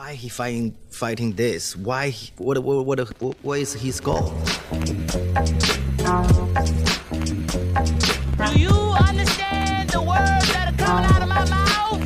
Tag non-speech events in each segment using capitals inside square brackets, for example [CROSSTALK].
why he fighting fighting this? Why? he- What? What? What? What, what is his goal? Do you understand the words that are coming out of my mouth?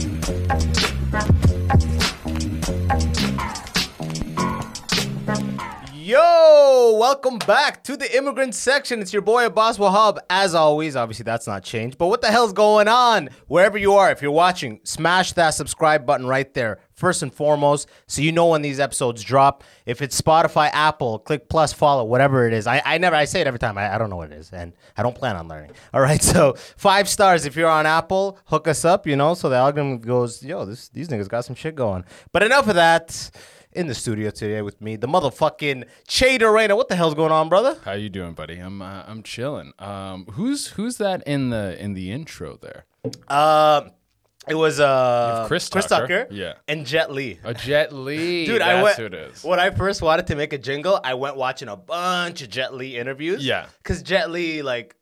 Yo, welcome back to the immigrant section. It's your boy Abbas Wahab. As always, obviously that's not changed. But what the hell's going on? Wherever you are, if you're watching, smash that subscribe button right there. First and foremost, so you know when these episodes drop. If it's Spotify, Apple, click plus, follow, whatever it is. I, I never I say it every time. I, I don't know what it is, and I don't plan on learning. [LAUGHS] All right, so five stars if you're on Apple, hook us up, you know, so the algorithm goes, yo, this these niggas got some shit going. But enough of that in the studio today with me, the motherfucking Che Durena. What the hell's going on, brother? How you doing, buddy? I'm uh, I'm chilling. Um, who's who's that in the in the intro there? Uh, it was uh Chris Chris Tucker. Tucker, Yeah. and Jet Li. A Jet Li. [LAUGHS] Dude, that's I went who it is. when I first wanted to make a jingle. I went watching a bunch of Jet Li interviews. Yeah. because Jet Li like.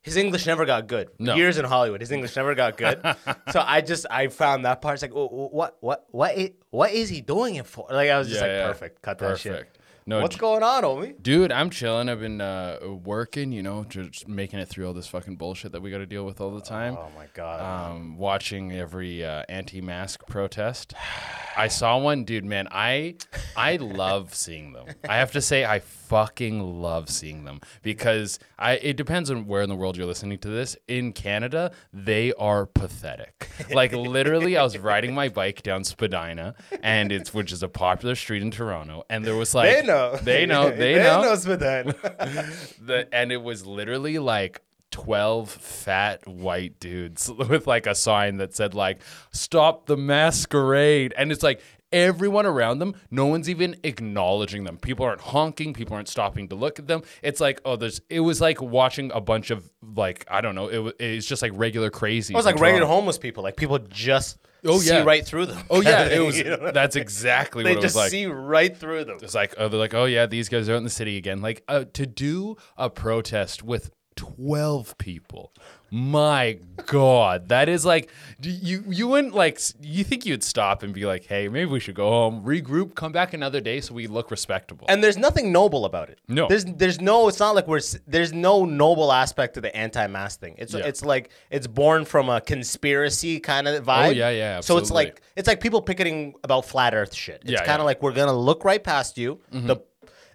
His English never got good. No. Years in Hollywood, his English never got good. [LAUGHS] so I just I found that part. It's like, "Oh, oh, what what what is, what is he doing it for? Like I was just Yeah, like, yeah. perfect. Cut that shit. No, What's going on, homie? Dude, I'm chilling. I've been uh, working, you know, just making it through all this fucking bullshit that we got to deal with all the time. Oh my god. um, watching every uh, anti-mask protest. [SIGHS] I saw one, dude. Man, I I love seeing them. I have to say, I fucking love seeing them because I. It depends on where in the world you're listening to this. In Canada, they are pathetic. [LAUGHS] Like literally, I was riding my bike down Spadina, and it's which is a popular street in Toronto, and there was like they know. they know, [LAUGHS] they, they know, know Spadina. [LAUGHS] the and it was literally like 12 fat white dudes with like a sign that said like stop the masquerade and it's like everyone around them no one's even acknowledging them people aren't honking people aren't stopping to look at them it's like oh there's it was like watching a bunch of like i don't know it was it's just like regular crazy It was like regular homeless people. Like people just Oh, see yeah. right through them. oh yeah it [LAUGHS] was You know? that's exactly what it was like. They just see right through them. It's like oh, they're like, oh yeah, these guys are out in the city again. Like uh, to do a protest with twelve people. My God, that is like you you wouldn't like you think you'd stop and be like, hey, maybe we should go home, regroup, come back another day so we look respectable. And there's nothing noble about it. No. there's there's no. It's not like we're. There's no noble aspect to the anti-mask thing. It's Yeah. it's like it's born from a conspiracy kind of vibe. Oh, yeah, yeah, absolutely. So it's like it's like people picketing about flat Earth shit. It's Yeah, kind of yeah. Mm-hmm. like we're gonna look right past you. The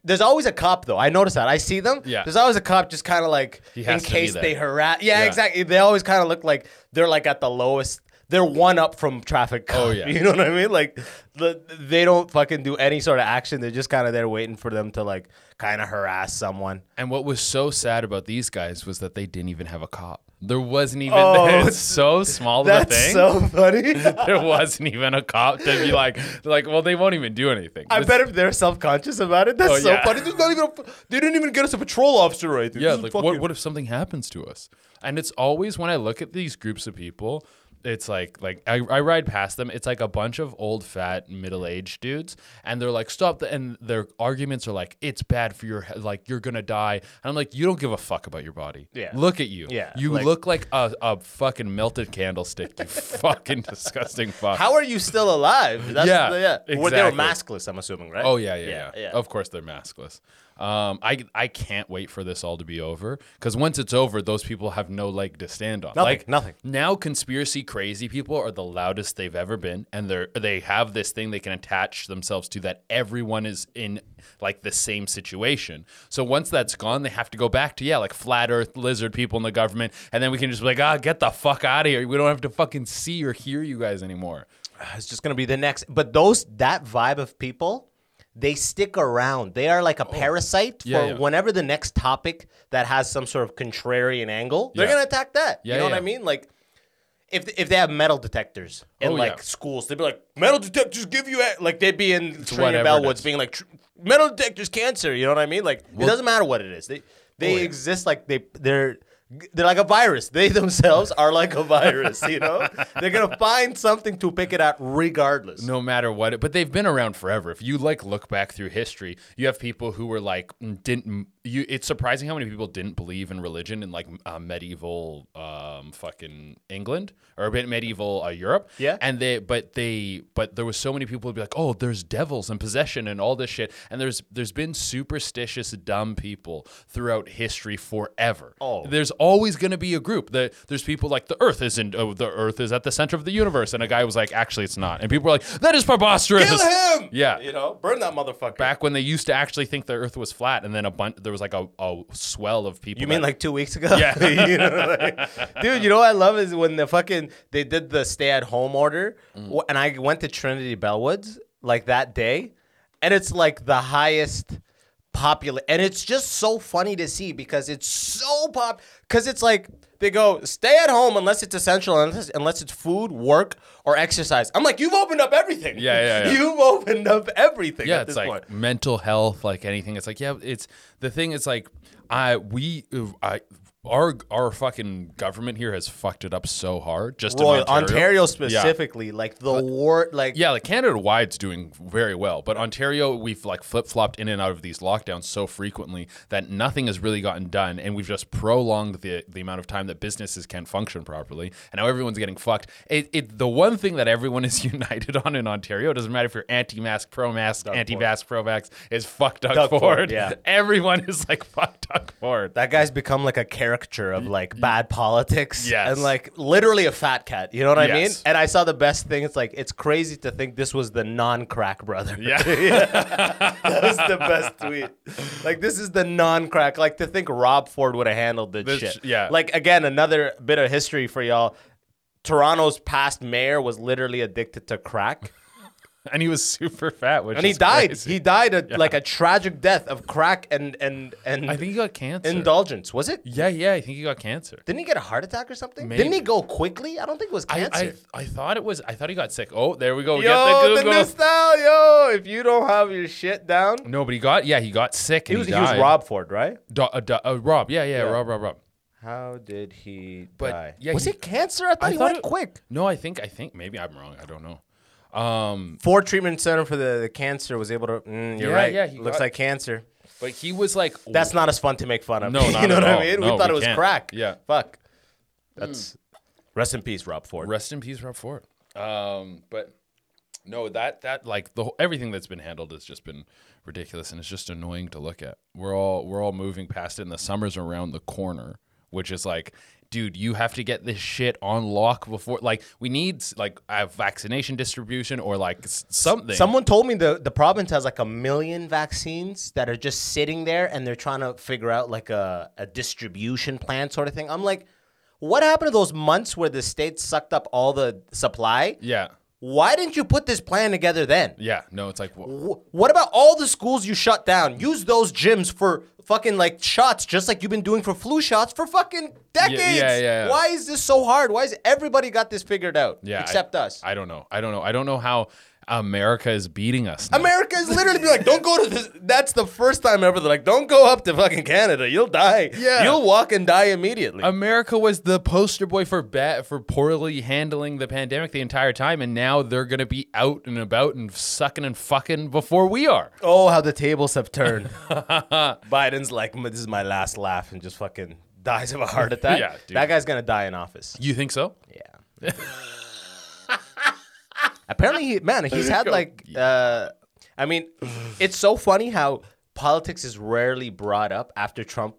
there's always a cop though. I notice that. I see them. Yeah. There's always a cop just kind of like in has to be case they harass. Yeah, Yeah. exactly. They always kind of look like they're like at the lowest. They're one up from traffic. Cop, Oh, yeah. [LAUGHS] You know what I mean? Like the, they don't fucking do any sort of action. They're just kind of there waiting for them to like kind of harass someone. and what was so sad about these guys was that they didn't even have a cop. There wasn't even [LAUGHS] Oh, it's so small of a That's thing. so funny. [LAUGHS] there wasn't even a cop to be like, like, well, they won't even do anything. I This- bet if they're self conscious about it, that's Oh, so yeah. funny. There's not even. A, they didn't even get us a patrol officer right. Dude. Yeah, This is like fucking- what, what if something happens to us? And it's always when I look at these groups of people, it's like like I, I ride past them. It's like a bunch of old, fat, middle aged dudes, and they're like, "Stop!" The, and their arguments are like, "It's bad for your he- like you're gonna die." And I'm like, "You don't give a fuck about your body. Yeah. look at you. Yeah, you like- look like a, a fucking melted candlestick. You [LAUGHS] fucking disgusting fuck. How are you still alive? That's Yeah, yeah. Well, they were exactly. maskless. I'm assuming, right? Oh yeah, Yeah, yeah. yeah. Of course they're maskless. Um, I I can't wait for this all to be over because once it's over, those people have no leg to stand on. Nothing, like nothing. Now, conspiracy crazy people are the loudest they've ever been, and they're they have this thing they can attach themselves to that everyone is in like the same situation. So once that's gone, they have to go back to yeah, like flat Earth lizard people in the government, and then we can just be like, ah, get the fuck out of here. We don't have to fucking see or hear you guys anymore. It's just gonna be the next. But those that vibe of people, they stick around. They are like a oh. parasite Oh. Yeah, for yeah. whenever the next topic that has some sort of contrarian angle, they're Yeah. gonna attack that. Yeah, you know what. I mean? Like. If, if they have metal detectors in Oh, like yeah. schools, they'd be like, metal detectors give you a-" like they'd be in Trinity whatever it Bellwoods is. being like, "Tr- metal detectors cancer. You know what I mean? Like it doesn't matter what it is. They they Oh, yeah. exist like they they're they're like a virus. They themselves are like a virus. You know, they're gonna find something to pick it at regardless. no matter what. But they've been around forever. If you like look back through history, you have people who were like mm, didn't you it's surprising how many people didn't believe in religion in like uh, medieval um fucking England or a bit medieval uh, Europe. Yeah. And they but they but there was so many people who'd be like, "Oh, there's devils and possession and all this shit." And there's there's been superstitious dumb people throughout history forever. Oh. There's always going to be a group that there's people like the earth is in oh, the earth is at the center of the universe and a guy was like, "Actually, it's not." And people were like, "That is preposterous." Kill him. Yeah. You know, burn that motherfucker. Back when they used to actually think the Earth was flat, and then a bunch there was like a, a swell of people. You mean that- like two weeks ago? Yeah. [LAUGHS] You know, like- dude, you know what I love is when the fucking they did the stay at home order, Mm. and I went to Trinity Bellwoods like that day, and it's like the highest popular, and it's just so funny to see because it's so pop, because it's like they go stay at home unless it's essential, unless unless it's food, work, or exercise. I'm like, you've opened up everything. Yeah, yeah, yeah. [LAUGHS] You've opened up everything. yeah, at it's this like point. mental health, like anything. It's like yeah, it's the thing. It's like I we I our our fucking government here has fucked it up so hard. Just in Royal, Ontario, Ontario Yeah. specifically, like the war, like Yeah, like Canada wide's doing very well, but Ontario we've like flip flopped in and out of these lockdowns so frequently that nothing has really gotten done, and we've just prolonged the the amount of time that businesses can't function properly, and now everyone's getting fucked. It, it the one thing that everyone [LAUGHS] is united on in Ontario it doesn't matter if you're anti-mask, pro-mask, anti-vax, pro-vax is fuck Doug, Doug Ford. Ford, yeah. [LAUGHS] everyone is like [LAUGHS] fuck Doug Ford. That guy's become like a caricature of like bad politics. Yes. And like literally a fat cat. You know what I mean? And I saw the best thing. It's like, it's crazy to think this was the non crack brother. yeah. [LAUGHS] that was the best tweet. Like, this is the non crack. Like, to think Rob Ford would have handled this, This- shit. yeah. Like, again, another bit of history for y'all. Toronto's past mayor was literally addicted to crack. And he was super fat, which And he is died. crazy. He died a, like a tragic death of crack and and and I think he got cancer. indulgence. Was it? yeah, yeah, I think he got cancer. Didn't he get a heart attack or something? Maybe. Didn't he go quickly? I don't think it was I, cancer. I I thought it was. I thought he got sick. Oh, there we go. We yo, got the the, new style, yo. If you don't have your shit down, no, but he got. Yeah, he got sick. he was he, he was. Rob Ford, right? Do, uh, do, uh, Rob. Yeah, yeah, Yeah. Rob. Rob. Rob. How did he But, die? yeah, was he- it cancer? I thought I he thought went it- quick. No, I think. I think maybe I'm wrong. I don't know. Um, Ford Treatment Center for the, the cancer was able to. Mm, you're Yeah, right. yeah, he Looks got- like cancer. but he was like. That's not as fun to make fun of. No, [LAUGHS] you not know at what I all. mean? No, we thought we it was can't. crack. Yeah. Fuck. That's rest in peace, Rob Ford. Rest in peace, Rob Ford. Um, but no, that that like the whole, everything that's been handled has just been ridiculous, and it's just annoying to look at. We're all we're all moving past it, and the summer's around the corner, which is like. Dude, you have to get this shit on lock before. Like, we need like a vaccination distribution or like something. Someone told me the, the province has like a million vaccines that are just sitting there and they're trying to figure out like a, a distribution plan sort of thing. I'm like, what happened to those months where the state sucked up all the supply? yeah, Why didn't you put this plan together then? yeah. No, it's like wh- Wh- What about all the schools you shut down? Use those gyms for fucking like shots, just like you've been doing for flu shots for fucking decades. yeah, yeah. Why is this so hard? Why is everybody got this figured out? yeah. I- except us. I don't know. I don't know. I don't know how America is beating us. Now. America is literally be like, don't go to this. That's the first time ever. They're like, don't go up to fucking Canada. You'll die. Yeah. You'll walk and die immediately. America was the poster boy for bad for poorly handling the pandemic the entire time, and now they're gonna be out and about and sucking and fucking before we are. oh, how the tables have turned. [LAUGHS] Biden's like, this is my last laugh and just fucking dies of a heart attack. Yeah, dude. That guy's going to die in office. You think so? Yeah. [LAUGHS] Apparently, he, man, he's had like, uh, I mean, it's so funny how politics is rarely brought up after Trump.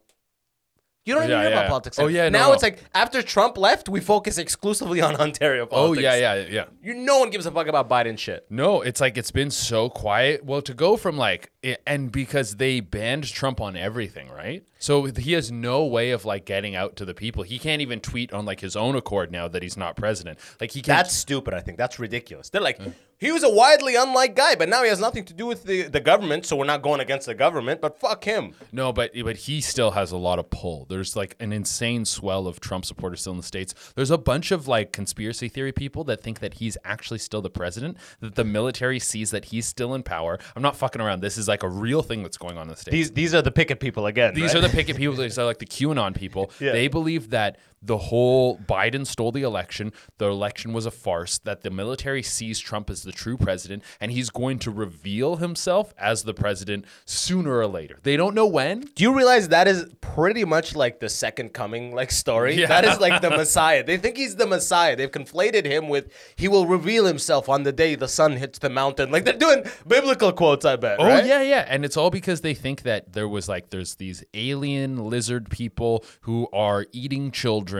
You don't even hear yeah. about politics. Oh, yeah, Now no. it's like after Trump left, we focus exclusively on [LAUGHS] Ontario politics. Oh yeah, yeah, yeah. You, no one gives a fuck about Biden shit. No, it's like it's been so quiet. Well, to go from like, and because they banned Trump on everything, right? So he has no way of like getting out to the people. He can't even tweet on like his own accord now that he's not president. Like he can't. That's stupid. I think that's ridiculous. They're like, mm. He was a widely unliked guy, but now he has nothing to do with the, the government, so we're not going against the government. But fuck him. No, but but he still has a lot of pull. There's like an insane swell of Trump supporters still in the states. There's a bunch of like conspiracy theory people that think that he's actually still the president. That the military sees that he's still in power. I'm not fucking around. This is like a real thing that's going on in the states. These these are the picket people again. These right? are the picket people. These are like the QAnon people. [LAUGHS] Yeah. They believe that the whole Biden stole the election. The election was a farce. That the military sees Trump as the true president, and he's going to reveal himself as the president sooner or later. They don't know when. Do you realize that is pretty much like the second coming like story? Yeah. That is like the Messiah. They think he's the Messiah. They've conflated him with he will reveal himself on the day the sun hits the mountain. Like they're doing biblical quotes, I bet. Oh right? yeah, yeah, and it's all because they think that there was like there's these alien lizard people who are eating children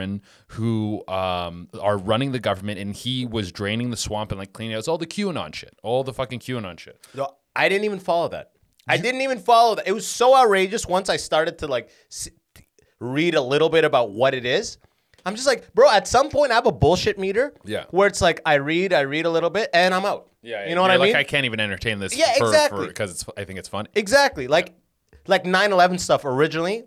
who um, are running the government, and he was draining the swamp and like cleaning out it's all the QAnon shit, all the fucking QAnon shit. No, I didn't even follow that. I didn't even follow that. It was so outrageous once I started to like s- read a little bit about what it is. I'm just like, bro, at some point I have a bullshit meter. Yeah. Where it's like I read, I read a little bit, and I'm out. Yeah, You know what I mean? Like I can't even entertain this. Yeah, for, exactly. Because it's I think it's fun. Exactly. Like like 9/11 stuff originally,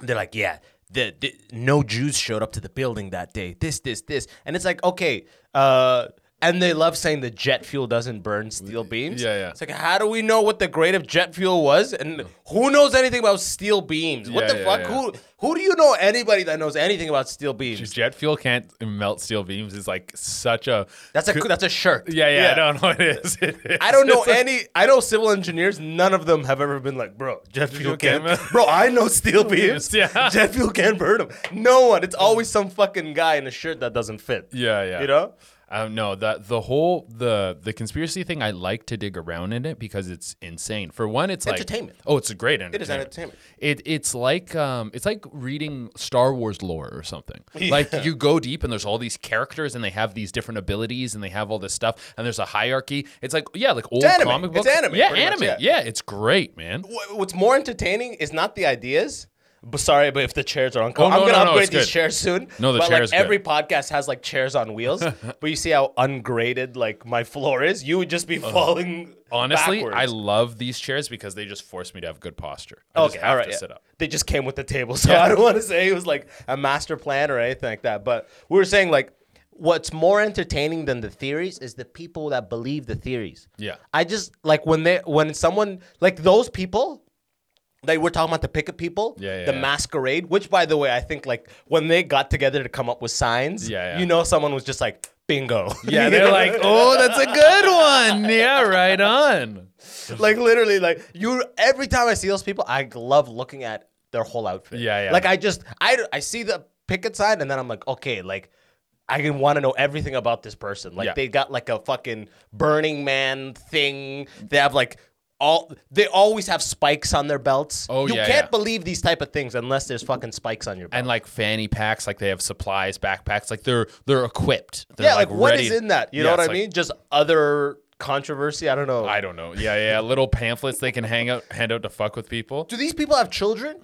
they're like, yeah, the, the no Jews showed up to the building that day. This this this. And it's like, okay, uh and they love saying the jet fuel doesn't burn steel beams. Yeah, yeah. It's like, how do we know what the grade of jet fuel was? And who knows anything about steel beams? What Yeah, the yeah, fuck? yeah. Who who do you know anybody that knows anything about steel beams? Jet fuel can't melt steel beams is like such a That's a that's a shirt. yeah yeah, I don't know what it is. [LAUGHS] It is. I don't know any. I know civil engineers. None of them have ever been like, bro, jet fuel can't can't. [LAUGHS] Bro, I know steel beams. Yeah. [LAUGHS] jet fuel can't burn them. No one. It's always some fucking guy in a shirt that doesn't fit. Yeah, yeah. You know? Um, no, that the whole the the conspiracy thing. I like to dig around in it because it's insane. For one, it's like Entertainment. Oh, it's a great entertainment. It is entertainment. It it's like um it's like reading Star Wars lore or something. [LAUGHS] Like you go deep and there's all these characters and they have these different abilities and they have all this stuff and there's a hierarchy. It's like yeah, like old anime. comic It's book. anime, Yeah, pretty much, anime. yeah. yeah, it's great, man. What's more entertaining is not the ideas. But sorry, but if the chairs are uncomfortable, Oh, no, I'm gonna no, no, upgrade it's these good. chairs soon. No, the but chair's like every podcast has like chairs on wheels. [LAUGHS] but you see how ungraded like my floor is. You would just be falling. Honestly, I love these chairs because they just force me to have good posture. I just Okay, have all right. to yeah. sit up. They just came with the table, so I don't want to say it was like a master plan or anything like that. But we were saying like, what's more entertaining than the theories is the people that believe the theories. Yeah. I just like when they when someone like those people. Like we're talking about the picket people, Yeah, yeah, the yeah. masquerade. Which, by the way, I think like when they got together to come up with signs, Yeah, yeah. you know, someone was just like, "Bingo!" Yeah, [LAUGHS] they're like, oh, that's a good one. [LAUGHS] Yeah, right on. like literally like you every time i see those people i love looking at their whole outfit Yeah, yeah. like i just i i see the picket sign and then i'm like okay like I can want to know everything about this person. Like Yeah. they got like a fucking Burning Man thing. They have like all. They always have spikes on their belts. Oh, you yeah, can't yeah. believe these type of things unless there's fucking spikes on your belt. And like fanny packs, like they have supplies, backpacks, like they're they're equipped. They're yeah, like, what ready- is in that? You know what I like- mean? Just other controversy. I don't know. I don't know. Yeah, yeah, little pamphlets they can hang out, hand out to fuck with people. Do these people have children?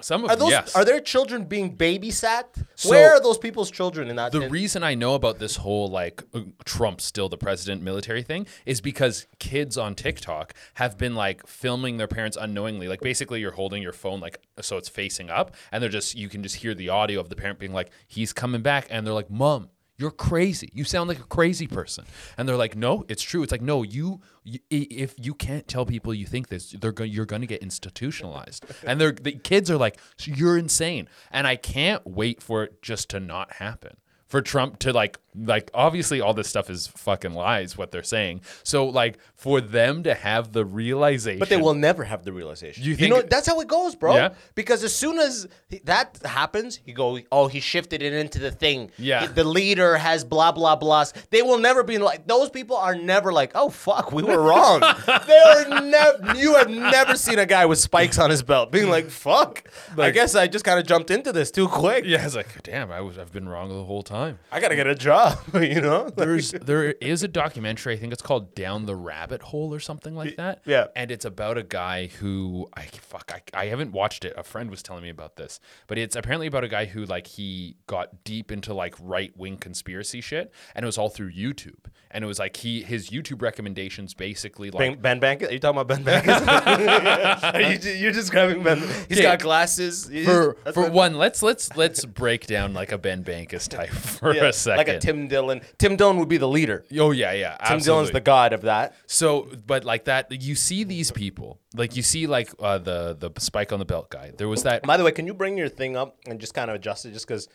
Some of Are those yes. are their children being babysat? So- Where are those people's children in that? The in- reason I know about this whole like uh, Trump still the president military thing is because kids on TikTok have been like filming their parents unknowingly. Like basically you're holding your phone like so it's facing up and they're just you can just hear the audio of the parent being like he's coming back and they're like mom you're crazy. You sound like a crazy person. And they're like, no, it's true. It's like, no, you, you if you can't tell people you think this, they're going, you're going to get institutionalized. [LAUGHS] and they're, the kids are like, you're insane. And I can't wait for it just to not happen. For Trump to like, like obviously all this stuff is fucking lies. What they're saying. So like for them to have the realization, but they will never have the realization. You You, know that's how it goes, bro. Yeah. Because as soon as he- that happens, you go, "Oh, he shifted it into the thing." Yeah. The leader has blah blah blahs. They will never be like those people are never like, "Oh fuck, we were wrong." [LAUGHS] they are never. You have never seen a guy with spikes on his belt being like, "Fuck." I guess I just kind of jumped into this too quick. Yeah, it's like, damn, I was, I've been wrong the whole time. I gotta get a job. [LAUGHS] you know. There's there is a documentary. I think it's called Down the Rabbit Hole or something like that. yeah. and it's about a guy who I fuck I, I haven't watched it. A friend was telling me about this, but it's apparently about a guy who like he got deep into like right wing conspiracy shit, and it was all through YouTube. And it was like he his YouTube recommendations basically like Ben, ben Bankas? Are you talking about Ben Bankas? [LAUGHS] Are [LAUGHS] you, you're describing Ben. He's Okay. got glasses. He's- for for Ben- one, let's let's let's break down like a Ben Bankas type for yeah, a second. like a Tim Dillon. Tim Dillon would be the leader. Oh yeah, yeah. Tim Dillon's the god of that. So, but like that, you see these people, like you see like uh, the the spike on the belt guy. There was that. By the way, can you bring your thing up and just kind of adjust it, just because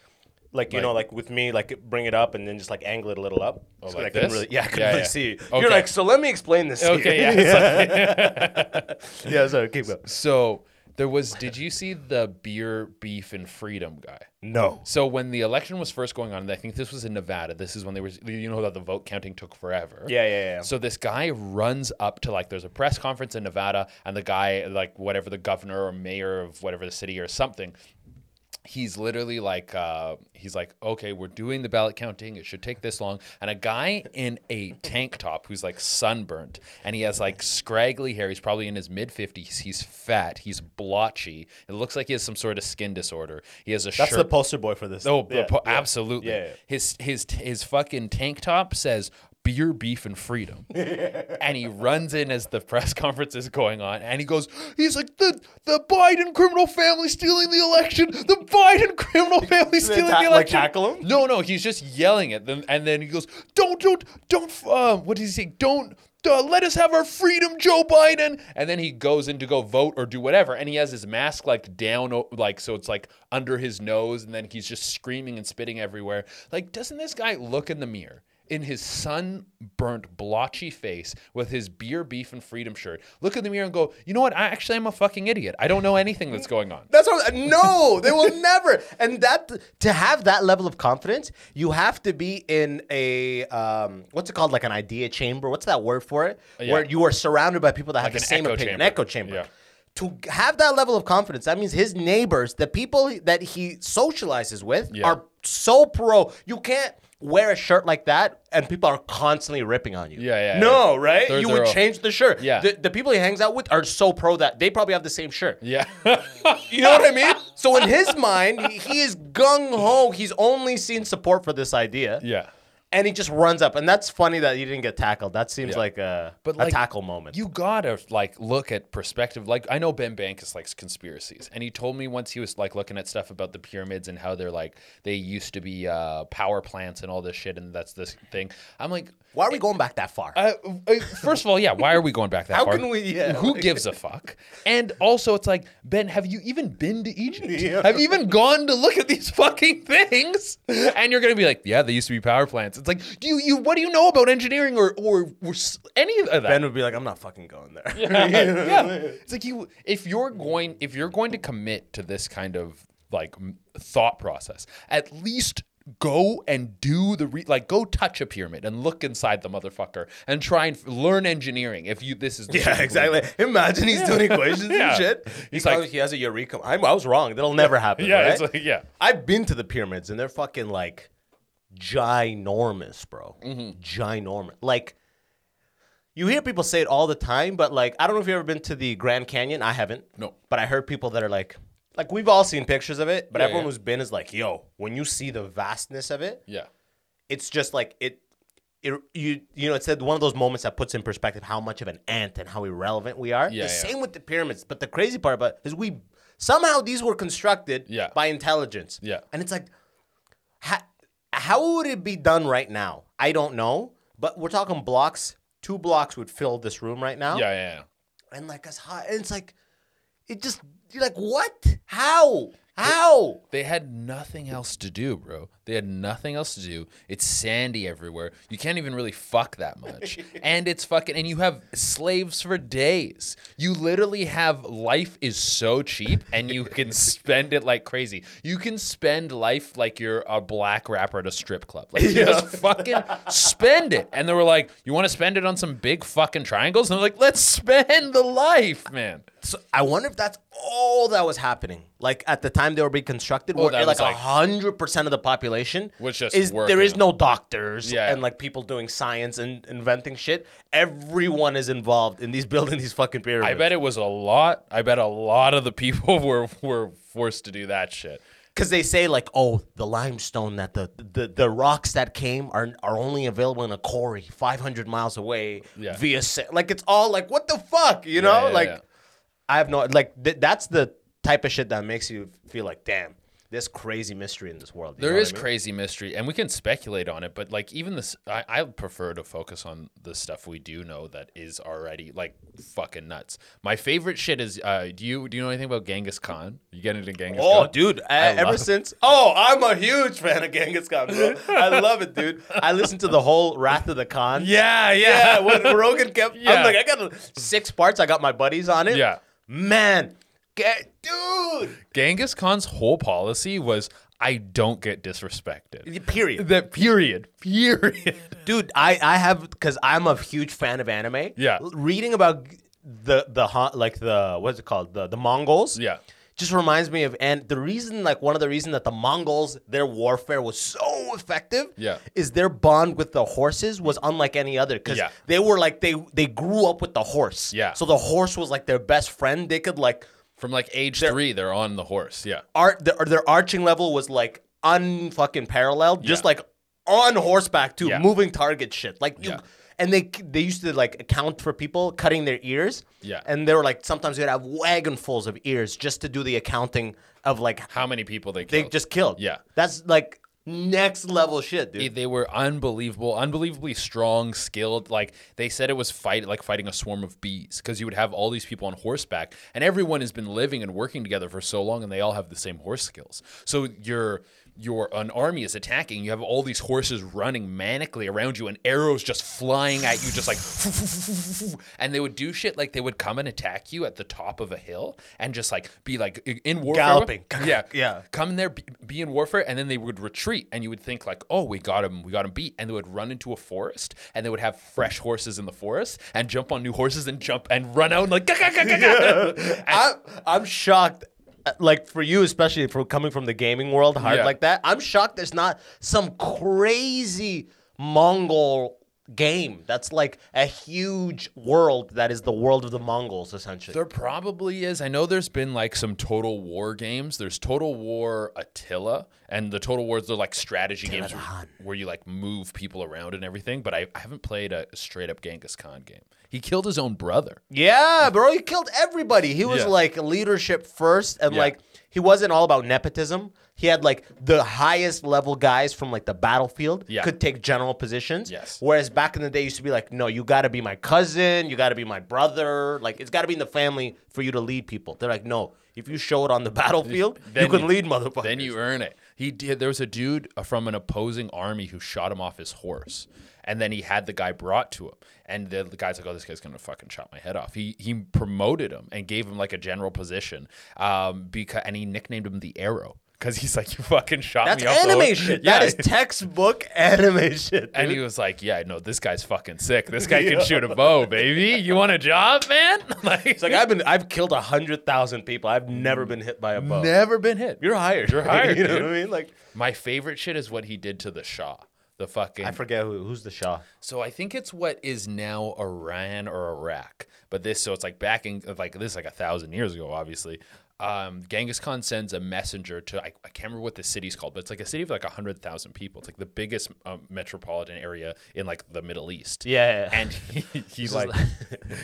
Like you know, like with me, like bring it up and then just like angle it a little up. Oh, like I couldn't really, yeah, I couldn't Yeah, really yeah. see. you. Okay. You're like, so let me explain this. to you." Okay, yeah. [LAUGHS] yeah. So keep going. so there was. Did you see the beer, beef, and freedom guy? No. So when the election was first going on, and I think this was in Nevada. This is when they were, you know, that the vote counting took forever. Yeah, yeah, yeah. So this guy runs up to like, there's a press conference in Nevada, and the guy, like whatever the governor or mayor of whatever the city or something, he's literally like, uh, he's like, okay, we're doing the ballot counting. It should take this long. And a guy in a tank top who's like sunburnt, and he has like scraggly hair. He's probably in his mid fifties. He's fat. He's blotchy. It looks like he has some sort of skin disorder. He has a shirt. That's shirt. the poster boy for this. Oh, Yeah, po- yeah. absolutely. Yeah. His his his fucking tank top says beer, beef, and freedom. [LAUGHS] and he runs in as the press [LAUGHS] conference is going on, and he goes, he's like the the Biden criminal family stealing the election. The Biden criminal family stealing ta- the like election. tackle him? No, no, he's just yelling at them, and then he goes, "Don't, don't, don't." Uh, what does he say? Don't. Uh, let us have our freedom, Joe Biden. And then he goes in to go vote or do whatever, and he has his mask like down, like so it's like under his nose, and then he's just screaming and spitting everywhere. Like, doesn't this guy look in the mirror? In his sunburnt, blotchy face with his beer, beef, and freedom shirt, look in the mirror and go, you know what? I actually am a fucking idiot. I don't know anything that's going on. That's what. No, they will never. And that to have that level of confidence, you have to be in a um, what's it called, like an idea chamber. What's that word for it? Yeah. Where you are surrounded by people that have Like the same opinion, chamber. an echo chamber. Yeah. To have that level of confidence, that means his neighbors, the people that he socializes with, Yeah. are so pro. You can't wear a shirt like that and people are constantly ripping on you. Yeah, yeah, No, yeah. right? They're- you they're would change the shirt. Yeah. The, the people he hangs out with are so pro that they probably have the same shirt. Yeah. [LAUGHS] You know what I mean? [LAUGHS] So in his mind, he, he is gung ho. He's only seen support for this idea. yeah. And he just runs up. And that's funny that he didn't get tackled. That seems Yeah. like a, But, a like, tackle moment. You gotta like look at perspective. Like I know Ben Bankas likes conspiracies, and he told me once he was like looking at stuff about the pyramids and how they're like they used to be uh, power plants and all this shit, and that's this thing. I'm like, Why are we going back that far? uh, first of all, yeah, why are we going back that How far? How can we- yeah, Who like- gives a fuck? And also, it's like Ben, have you even been to Egypt? [LAUGHS] Have you even gone to look at these [LAUGHS] fucking things? And you're gonna be like, yeah, they used to be power plants. It's like, do you, you what do you know about engineering or or, or any of that? ben would be like, I'm not fucking going there. [LAUGHS] yeah. It's like you if you're going if you're going to commit to this kind of like thought process, at least go and do the re- like go touch a pyramid and look inside the motherfucker and try and f- learn engineering if you this is Yeah, exactly. Imagine he's doing equations [LAUGHS] Yeah. and shit. He's He's like- he has a eureka. I, I was wrong. That'll never happen. Yeah, right? it's like yeah. I've been to the pyramids and they're fucking like ginormous, bro. Mm-hmm. Ginormous. Like, you hear people say it all the time, but like, I don't know if you've ever been to the Grand Canyon. I haven't. No. But I heard people that are like, like we've all seen pictures of it, but Yeah, everyone yeah. who's been is like, yo, when you see the vastness of it, Yeah. it's just like it. It, you you know it's one of those moments that puts in perspective how much of an ant and how irrelevant we are. Yeah, the same with the pyramids, but the crazy part about it is we somehow these were constructed Yeah. by intelligence. Yeah. and it's like, how, how would it be done right now? I don't know, but we're talking blocks. Two blocks would fill this room right now. Yeah, yeah, yeah. and like as high, and it's like, it just you're like what? How? How? They had nothing else to do, bro. They had nothing else to do. It's sandy everywhere. You can't even really fuck that much. [LAUGHS] and it's fucking and you have slaves for days. You literally have life is so cheap and you can [LAUGHS] spend it like crazy. You can spend life like you're a black rapper at a strip club. Like you just fucking spend it. And they were like, "You want to spend it on some big fucking triangles?" And they're like, "Let's spend the life, man." So I wonder if that's all that was happening. Like at the time they were being constructed, Oh, where like like- a hundred percent of the population Was just is working. there is no doctors Yeah. and like people doing science and inventing shit. Everyone is involved in these [LAUGHS] building these fucking pyramids. I bet it was a lot. I bet a lot of the people [LAUGHS] were were forced to do that shit. because they say like, oh, the limestone that the, the the rocks that came are are only available in a quarry 500 miles away Yeah. via like it's all like what the fuck, you know? yeah, like yeah. I have no like th- that's the type of shit that makes you feel like, damn, there's crazy mystery in this world. There is I mean? crazy mystery, and we can speculate on it. But like even this, I, I prefer to focus on the stuff we do know that is already like fucking nuts. My favorite shit is. Uh, do you do you know anything about Genghis Khan? You get into Genghis Oh, Khan? Oh, dude! I, ever since, oh, I'm a huge fan of Genghis Khan, bro. I [LAUGHS] love it, dude. I listened to the whole Wrath of the Khan. Yeah, yeah. yeah. When Rogan kept, Yeah. I'm like, I got six parts. I got my buddies on it. Yeah. man, get, dude. Genghis Khan's whole policy was, I don't get disrespected. Period. That period. Period. [LAUGHS] dude i i have because i'm a huge fan of anime Yeah. Reading about the the like the what's it called the the mongols Yeah. just reminds me of and the reason like one of the reasons that the mongols their warfare was so effective Yeah. is their bond with the horses was unlike any other because Yeah. they were like they they grew up with the horse Yeah. so the horse was like their best friend they could like From like age three, they're on the horse. Yeah. art their, their arching level was like unfucking paralleled, just Yeah. like on horseback too, Yeah. moving target shit. Like you, Yeah. and they they used to like account for people cutting their ears. Yeah. and they were like sometimes they'd have wagonfuls of ears just to do the accounting of like How many people they they killed? just killed. Yeah. that's like next level shit, dude. They- were unbelievable, unbelievably strong, skilled. Like they said, it was fight like fighting a swarm of bees because you would have all these people on horseback, and everyone has been living and working together for so long, and they all have the same horse skills. So you're your an army is attacking. You have all these horses running manically around you, and arrows just flying at you, just like. [LAUGHS] and they would do shit like they would come and attack you at the top of a hill and just like be like in warfare. Galloping. Yeah, [LAUGHS] Yeah. come in there, be, be in warfare, and then they would retreat, and you would think like, "Oh, we got him, we got him beat," and they would run into a forest, and they would have fresh horses in the forest, and jump on new horses, and jump and run out and like, "Gah, gah, gah, gah, gah." And- I'm, I'm shocked. Uh, Like for you, especially for coming from the gaming world, hard Yeah. like that. I'm shocked there's not some crazy Mongol game that's like a huge world that is the world of the Mongols, essentially. There probably is. I know there's been like some Total War games. There's Total War Attila, and the Total Wars are like strategy games where, where you like move people around and everything. But I, I haven't played a straight up Genghis Khan game. He killed his own brother. yeah, bro, he killed everybody. He was Yeah. like leadership first, and Yeah. like he wasn't all about nepotism. He had like the highest level guys from like the battlefield Yeah. could take general positions. Yes. Whereas back in the day, it used to be like, no, you got to be my cousin, you got to be my brother. Like it's got to be in the family for you to lead people. They're like, no, if you show it on the [LAUGHS] battlefield, [LAUGHS] you Then can you- lead motherfuckers. Then you earn it. He did. There was a dude uh, from an opposing army who shot him off his horse, and then he had the guy brought to him. And the, guy's like, "Oh, this guy's gonna fucking chop my head off." He he promoted him and gave him like a general position, um, because and he nicknamed him the Arrow because he's like, "You fucking shot That's me off." the anime shit. Yeah. That is textbook animation. shit. and he was like, "Yeah, no, this guy's fucking sick. This guy can shoot a bow, baby. You want a job, man?" [LAUGHS] like, It's like I've been, I've killed a hundred thousand people. I've never been hit by a bow. never been hit. You're hired. You're hired, [LAUGHS] you know dude. what I mean? Like My favorite shit is what he did to the Shah. The fucking I forget who, who's the Shah. So I think it's what is now Iran or Iraq. But this, so it's like back in like this, is like a thousand years ago, obviously. Um, Genghis Khan sends a messenger to I, I can't remember what the city's called, but it's like a city of like hundred thousand people. It's like the biggest um, metropolitan area in like the Middle East. Yeah. and he, [LAUGHS] he's like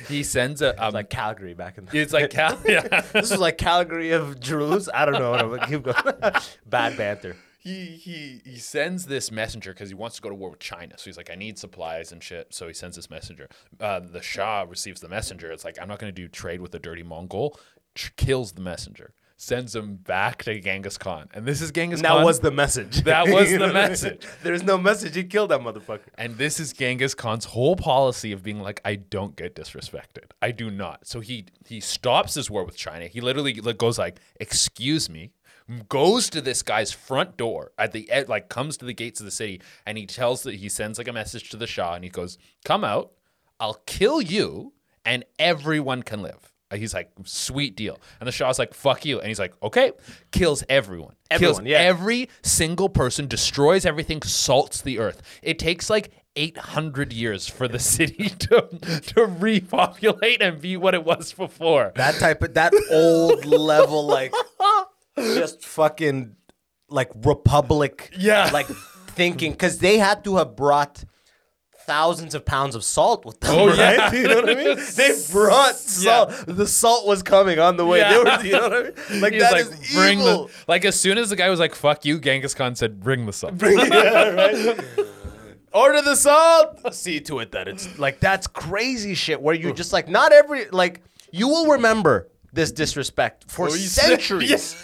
he sends a um, like Calgary back in the it's like [LAUGHS] Cal- yeah. This is like Calgary of Jerusalem. I don't know. What I'm, keep going. [LAUGHS] Bad banter. He he he sends this messenger because he wants to go to war with China. So he's like, I need supplies and shit. So he sends this messenger. Uh, the Shah receives the messenger. It's like, I'm not going to do trade with a dirty Mongol. Ch- kills the messenger. Sends him back to Genghis Khan. And this is Genghis That Khan. That was the message. That [LAUGHS] was the message. [LAUGHS] There's no message. He killed that motherfucker. And this is Genghis Khan's whole policy of being like, I don't get disrespected. I do not. So he he stops his war with China. He literally goes like, "Excuse me," goes to this guy's front door at the ed- like comes to the gates of the city, and he tells that he sends like a message to the Shah, and he goes, "Come out, I'll kill you, and everyone can live." He's like, sweet deal. And the Shah's like, fuck you. And he's like, okay. Kills everyone. Everyone, Kills yeah. every single person, destroys everything, salts the earth. It takes like 800 years for the [LAUGHS] city to, to repopulate and be what it was before. That type of that old level like [LAUGHS] just fucking like republic Yeah. like thinking because they had to have brought thousands of pounds of salt with them. Oh, right? yeah. [LAUGHS] you know what I mean? [LAUGHS] They brought salt. The salt was coming on the way. They Yeah. were, you know what I mean? [LAUGHS] Like He's that like, is bring evil. the like as soon as the guy was like, "Fuck you," Genghis Khan said, "Bring the salt." Bring, yeah, right. Order the salt. See to it that it's like that's crazy shit. Where you just like not every like you will remember this disrespect for Oh, centuries.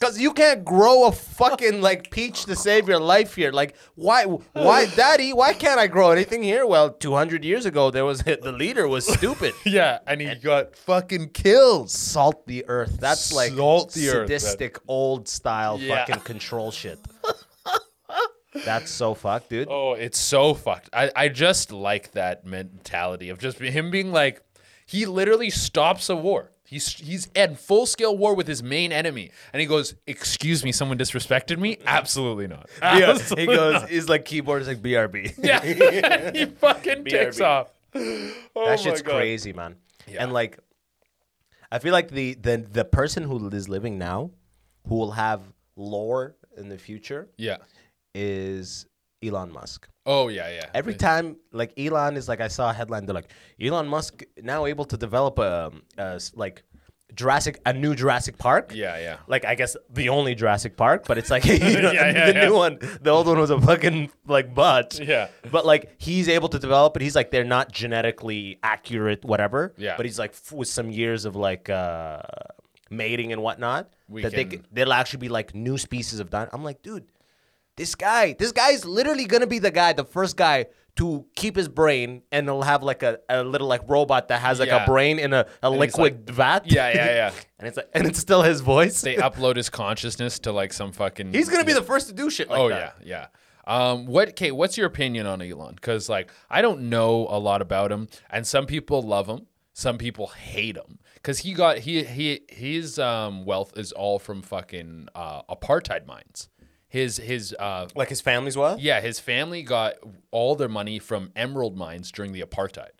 Cause you can't grow a fucking like peach to save your life here. Like why? Why, Daddy? Why can't I grow anything here? Well, two hundred years ago, there was [LAUGHS] the leader was stupid. [LAUGHS] yeah, and he got fucking killed. Salt the earth. That's like Salt the earth, sadistic old style Yeah. fucking control shit. [LAUGHS] That's so fucked, dude. Oh, it's so fucked. I, I just like that mentality of just him being like, he literally stops a war. He's he's at full scale war with his main enemy, and he goes, "Excuse me, someone disrespected me." Absolutely not. Yeah, he goes, not. he's like keyboard is like BRB. [LAUGHS] yeah, he [LAUGHS] fucking takes off. Oh that shit's God. crazy, man. Yeah. And like, I feel like the the the person who is living now, who will have lore in the future, Yeah. is Elon Musk. Oh yeah, yeah. Every time, like Elon is like, I saw a headline. They're like, Elon Musk now able to develop a, a s- like Jurassic, a new Jurassic Park. Yeah, yeah. Like I guess the only Jurassic Park, but it's like [LAUGHS] you [LAUGHS] know, Yeah, yeah, the yeah. new one. The old one was a fucking like butt. Yeah. But like he's able to develop it. He's like they're not genetically accurate, whatever. Yeah. But he's like f- with some years of like uh mating and whatnot. We that they c- they'll actually be like new species of dinosaurs. I'm like, dude, this guy, this guy is literally gonna be the guy, the first guy to keep his brain, and they'll have like a, a little like robot that has like Yeah. a brain in a, a liquid vat. Yeah, yeah, yeah. [LAUGHS] and it's like, and it's still his voice. They upload his consciousness to like some fucking. He's gonna be the first to do shit like oh that. yeah, yeah. Um, what? Che, what's your opinion on Elon? Because like I don't know a lot about him, and some people love him, some people hate him. Because he got he he his um, wealth is all from fucking uh, apartheid mines. His his uh, Like his family's what? yeah, his family got all their money from emerald mines during the apartheid,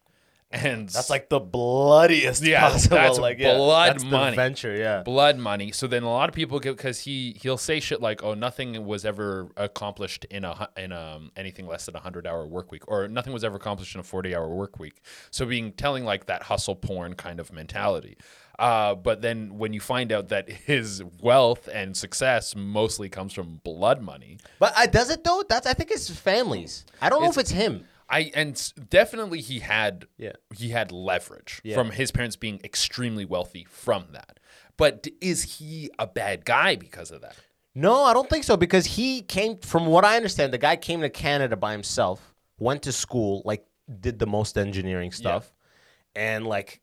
and That's like the bloodiest Yeah, possible. that's like, yeah, blood that's the money. venture, yeah. blood money. So then a lot of people get because he he'll say shit like, "Oh, nothing was ever accomplished in a in um anything less than a hundred hour work week, or nothing was ever accomplished in a forty hour work week." So being telling like that hustle porn kind of mentality. Uh, but then when you find out that [LAUGHS] his wealth and success mostly comes from blood money, But uh, does it though? That's I think it's families. I don't know if it's him. I and definitely he had Yeah. he had leverage Yeah. from his parents being extremely wealthy from that. But is he a bad guy because of that? No, I don't think so because he came from what I understand, the guy came to Canada by himself, went to school, like did the most engineering stuff and like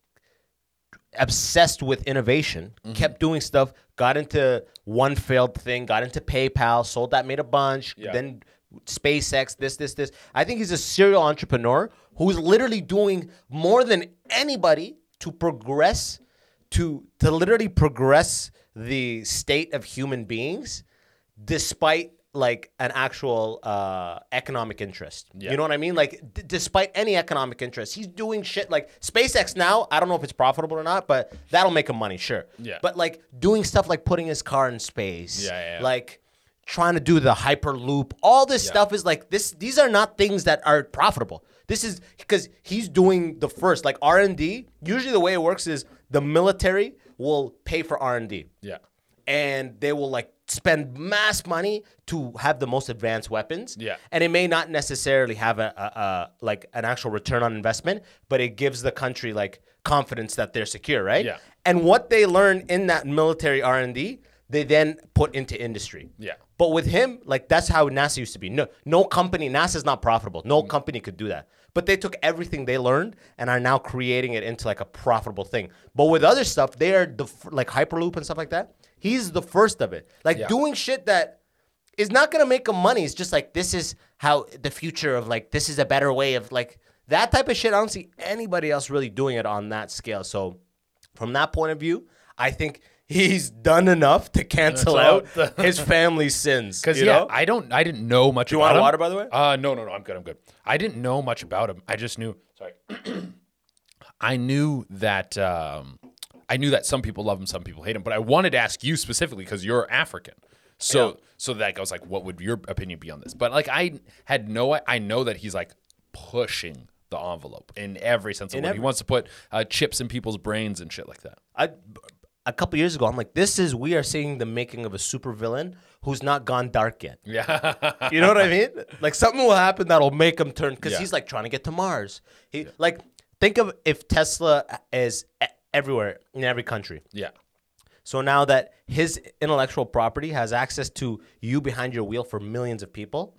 obsessed with innovation, Mm-hmm. kept doing stuff, got into one failed thing, got into PayPal, sold that, made a bunch, Yeah. then SpaceX, this, this, this. I think he's a serial entrepreneur who's literally doing more than anybody to progress, to to literally progress the state of human beings, despite like an actual uh, economic interest. Yeah. You know what I mean? Like, d- despite any economic interest, he's doing shit like SpaceX now. I don't know if it's profitable or not, but that'll make him money, sure. Yeah. But like doing stuff like putting his car in space. Yeah, yeah, yeah. Like trying to do the hyperloop. All this stuff is like this. These are not things that are profitable. This is because he's doing the first like R and D. Usually, the way it works is the military will pay for R and D Yeah. and they will like spend mass money to have the most advanced weapons. Yeah. And it may not necessarily have a, a, a like an actual return on investment, but it gives the country like confidence that they're secure, right? Yeah. And what they learn in that military R and D, they then put into industry. Yeah. But with him, like that's how NASA used to be. No, no company. NASA's not profitable. Mm. No company could do that. But they took everything they learned and are now creating it into like a profitable thing. But with other stuff, they are the like Hyperloop and stuff like that. He's the first of it. Like Yeah. doing shit that is not gonna make him money. It's just like this is how the future of like this is a better way of like that type of shit. I don't see anybody else really doing it on that scale. So from that point of view, I think he's done enough to cancel out his [LAUGHS] family's sins. Because yeah, know? I don't, I didn't know much. Do you about want him. water, by the way? Uh, no, no, no. I'm good. I'm good. I didn't know much about him. I just knew. Sorry. [CLEARS THROAT] I knew that. Um, I knew that some people love him, some people hate him. But I wanted to ask you specifically because you're African. So, Yeah. so that goes like, what would your opinion be on this? But like, I had no. I know that he's like pushing the envelope in every sense of In the word. He wants to put uh, chips in people's brains and shit like that. I, a couple years ago, I'm like, this is we are seeing the making of a supervillain who's not gone dark yet. [LAUGHS] Yeah. You know what I mean? Like something will happen that'll make him turn because Yeah. he's like trying to get to Mars. He like think of if Tesla is everywhere in every country. yeah. So now that his intellectual property has access to you behind your wheel for millions of people,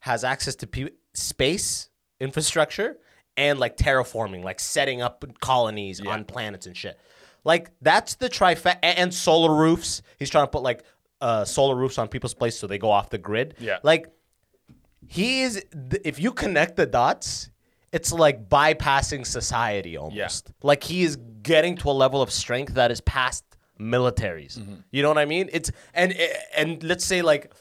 has access to pe- space infrastructure and like terraforming, like setting up colonies on planets and shit. Like that's the trifecta and solar roofs. He's trying to put like uh, solar roofs on people's places so they go off the grid. Yeah. Like he is th- if you connect the dots it's like bypassing society almost like he is getting to a level of strength that is past militaries Mm-hmm. you know what i mean it's and and let's say like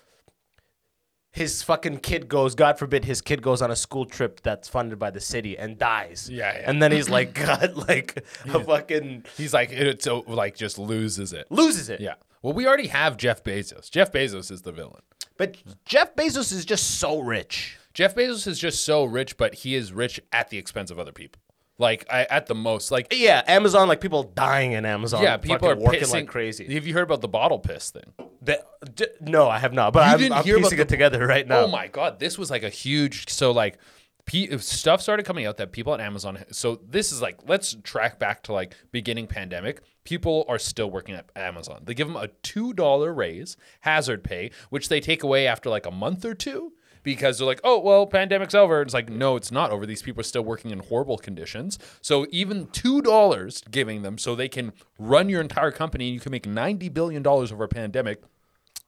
his fucking kid goes god forbid his kid goes on a school trip that's funded by the city and dies Yeah, yeah. and then he's like [LAUGHS] god like a fucking He's like, it, so like just loses it. loses it Yeah. Well, we already have Jeff Bezos. Jeff Bezos is the villain. but jeff bezos is just so rich Jeff Bezos is just so rich, but he is rich at the expense of other people. Like I, at the most, like yeah amazon like people dying in amazon yeah, people are working pissing like crazy Have you heard about the bottle piss thing? The- d- no, I have not. But You I'm, didn't I'm hear about piecing the- it together right now. Oh my god, this was like a huge. So like, pe- stuff started coming out that people at Amazon. So this is like, let's track back to like beginning pandemic. People are still working at Amazon. They give them a two dollar raise, hazard pay, which they take away after like a month or two. Because they're like, oh well, pandemic's over. It's like, no, it's not over. These people are still working in horrible conditions. So even two dollars giving them so they can run your entire company and you can make ninety billion dollars over a pandemic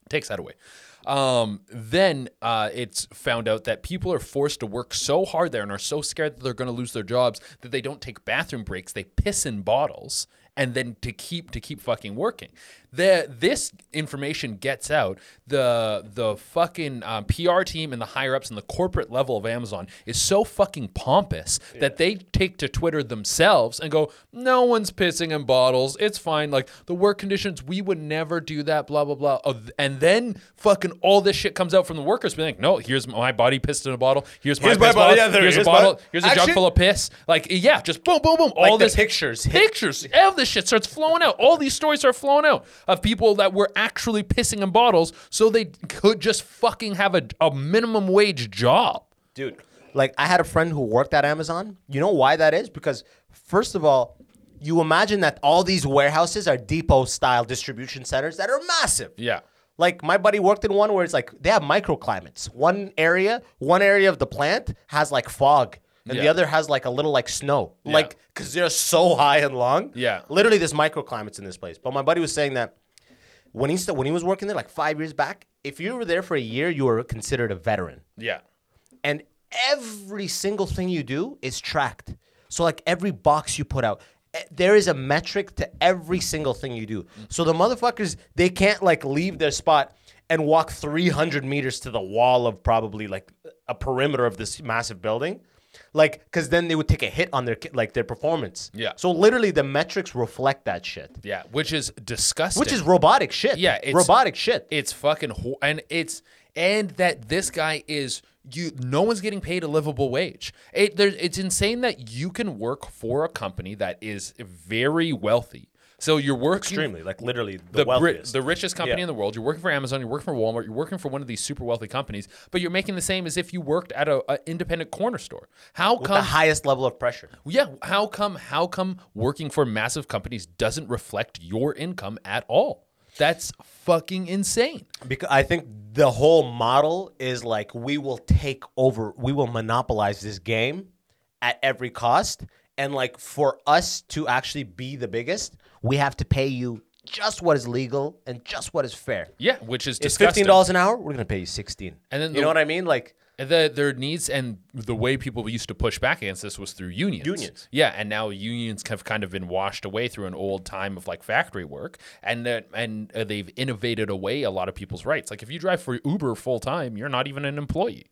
takes that away. Um, then uh, it's found out that people are forced to work so hard there and are so scared that they're going to lose their jobs that they don't take bathroom breaks. They piss in bottles and then to keep to keep fucking working. The this information gets out. The the fucking um, PR team and the higher ups and the corporate level of Amazon is so fucking pompous that they take to Twitter themselves and go, "No one's pissing in bottles. It's fine. Like the work conditions, we would never do that. Blah blah blah." And then fucking all this shit comes out from the workers, being like, "No, here's my body pissed in a bottle. Here's my, Here's my piss bottle. Yeah, here's, here's a my- bottle. Here's a jug full of piss. Like yeah, just boom boom boom. All the this pictures pictures. All this shit starts flowing out. All these stories start flowing out of people that were actually pissing in bottles so they could just fucking have a, a minimum wage job. dude. Like I had a friend who worked at Amazon. You know why that is? Because first of all, you imagine that all these warehouses are depot style distribution centers that are massive. Yeah. Like my buddy worked in one where it's like they have microclimates. One area, one area of the plant has like fog, and the other has like a little like snow. Like because they're so high and long. Yeah. Literally, there's microclimates in this place. But my buddy was saying that when he st- when he was working there, like five years back, if you were there for a year, you were considered a veteran Yeah. and every single thing you do is tracked. So like every box you put out, eh, there is a metric to every single thing you do. So the motherfuckers they can't like leave their spot and walk 300 meters to the wall of probably like a perimeter of this massive building. Like, cause then they would take a hit on their like their performance. Yeah. So literally, the metrics reflect that shit, Yeah. Which is disgusting. which is robotic shit. Yeah, it's- robotic shit. It's fucking ho- and it's and that this guy is you. No one's getting paid a livable wage. It, there, it's insane that you can work for a company that is very wealthy. So you're working Extremely, like literally the, the the richest company Yeah. in the world. You're working for Amazon. You're working for Walmart. You're working for one of these super wealthy companies, but you're making the same as if you worked at a, a independent corner store. How With come? the highest level of pressure. yeah. How come? How come working for massive companies doesn't reflect your income at all? That's fucking insane. Because I think the whole model is like we will take over, we will monopolize this game at every cost. And like for us to actually be the biggest, we have to pay you just what is legal and just what is fair. Yeah, which is It's disgusting. fifteen dollars an hour. We're gonna pay you sixteen. And then you know what I mean? Like The their needs and the way people used to push back against this was through unions. Unions. yeah, and now unions have kind of been washed away through an old time of like factory work, and that and uh, they've innovated away a lot of people's rights. Like if you drive for Uber full time, you're not even an employee.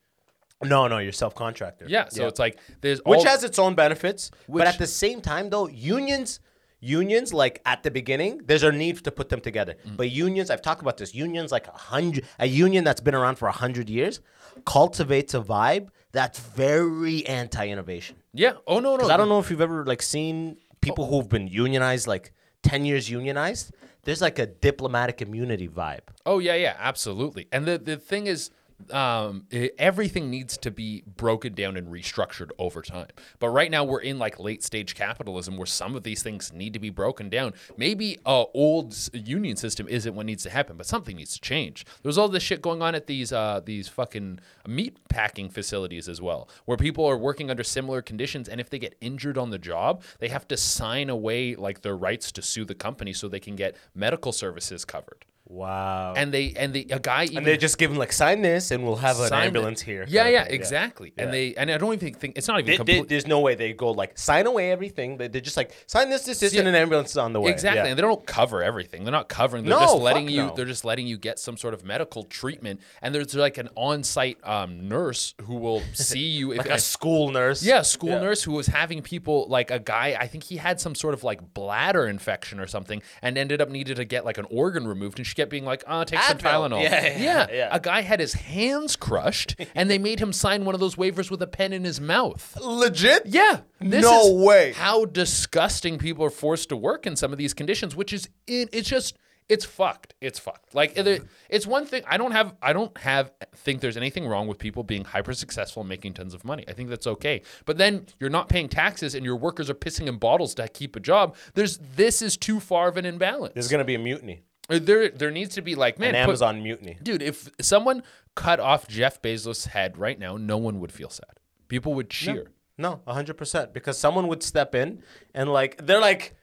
no, no, you're self contractor. Yeah, so it's like there's which all, has its own benefits. Which- but at the same time, though, unions, unions, like at the beginning, there's a need to put them together. Mm. But unions, I've talked about this. Unions, like a hundred, a union that's been around for a hundred years, cultivates a vibe that's very anti-innovation. Yeah. Oh no, no. I don't know if you've ever like seen people who've been unionized, like ten years unionized. There's like a diplomatic immunity vibe. Oh yeah, yeah, absolutely. And the the thing is, um, everything needs to be broken down and restructured over time. But right now we're in like late stage capitalism where some of these things need to be broken down. Maybe a old union system isn't what needs to happen, but something needs to change. There's all this shit going on at these uh, these fucking meat packing facilities as well, where people are working under similar conditions, and if they get injured on the job, they have to sign away like their rights to sue the company so they can get medical services covered Wow. and they and the a guy even And they just give him like sign this, and we'll have an signed it. ambulance here. Yeah, kind of yeah, exactly. And they and I don't even think it's not even They- they- complete. there's no way they go like sign away everything. They, they're just like sign this, this, this, Yeah. and an ambulance is on the way. Exactly, Yeah. and they don't cover everything. They're not covering. They're No, just letting you. no. They're just letting you get some sort of medical treatment. And there's like an on-site um, nurse who will [LAUGHS] see you. If, like a school nurse. Yeah, school nurse who was having people like a guy. I think he had some sort of like bladder infection or something, and ended up needed to get like an organ removed. And she kept being like, "Uh, take some Advil. Tylenol." Yeah, yeah, yeah. A guy had his hands crushed, [LAUGHS] and they made him sign one of those waivers with a pen in his mouth. Legit. Yeah. This No way. How disgusting people are forced to work in some of these conditions, which is it, it's just it's fucked. It's fucked. Like it- it's one thing I don't have I don't have think there's anything wrong with people being hyper successful and making tons of money. I think that's okay. But then you're not paying taxes and your workers are pissing in bottles to keep a job. There's this is too far of an imbalance. There's gonna be a mutiny. Uh, there there needs to be like man An put- Amazon mutiny. Dude, if someone cut off Jeff Bezos' head right now, no one would feel sad. People would cheer. No, hundred percent. Because someone would step in and like they're like,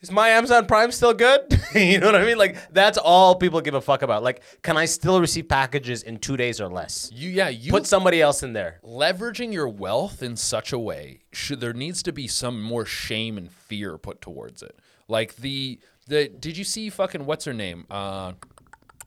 "Is my Amazon Prime still good?" [LAUGHS] you know what I mean? Like that's all people give a fuck about. Like, can I still receive packages in two days or less? You yeah, you Put somebody else in there. leveraging your wealth in such a way should there needs to be some more shame and fear put towards it like the the did you see fucking what's her name uh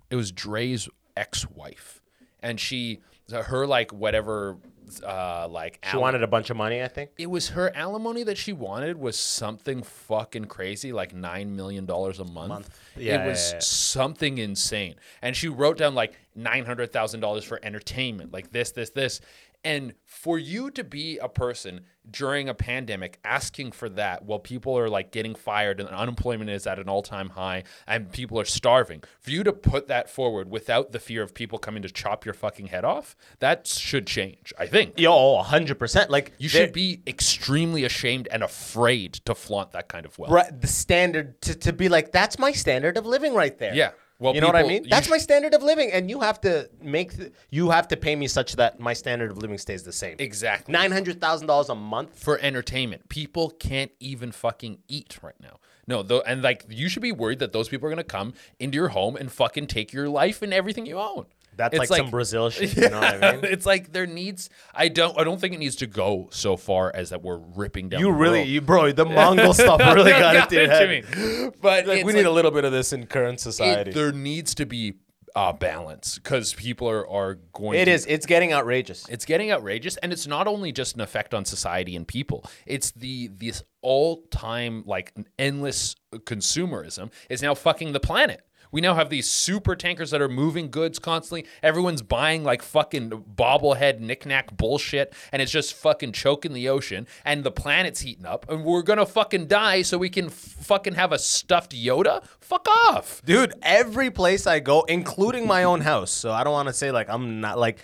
it was dre's ex-wife and she her like whatever uh like She wanted a bunch of money, I think. it was her alimony that she wanted was something fucking crazy, like nine million dollars a month. Yeah, it was yeah, yeah. something insane. And she wrote down like nine hundred thousand dollars for entertainment, like this, this, this. And for you to be a person during a pandemic asking for that while people are like getting fired and unemployment is at an all-time high and people are starving, for you to put that forward without the fear of people coming to chop your fucking head off, that should change. I think. Yo, oh, hundred percent. Like You should be extremely ashamed and afraid to flaunt that kind of wealth. Right, the standard to, to be like that's my standard of living right there. Yeah. Well, you know what I mean? That's sh- my standard of living, and you have to make th- you have to pay me such that my standard of living stays the same. Exactly. Nine hundred thousand dollars a month. For entertainment, people can't even fucking eat right now. No, though, and like you should be worried that those people are gonna come into your home and fucking take your life and everything you own. That's It's like, some Brazil [LAUGHS] shit. You know what I mean? it's like there needs. I don't. I don't think it needs to go so far as that we're ripping down. You the really, world. you bro, the [LAUGHS] Mongol stuff really got, into your head. me. But Like we need a little bit of this in current it- society. there needs to be uh, balance because people are are going. it to, is. It's getting outrageous. It's getting outrageous, and it's not only just an effect on society and people. It's the this all time like endless consumerism is now fucking the planet. We now have these super tankers that are moving goods constantly. Everyone's buying like fucking bobblehead knickknack bullshit, and it's just fucking choking the ocean. And the planet's heating up, and we're gonna fucking die so we can f- fucking have a stuffed Yoda. Fuck off. Dude, every place I go, including my own house, so I don't want to say like I'm not like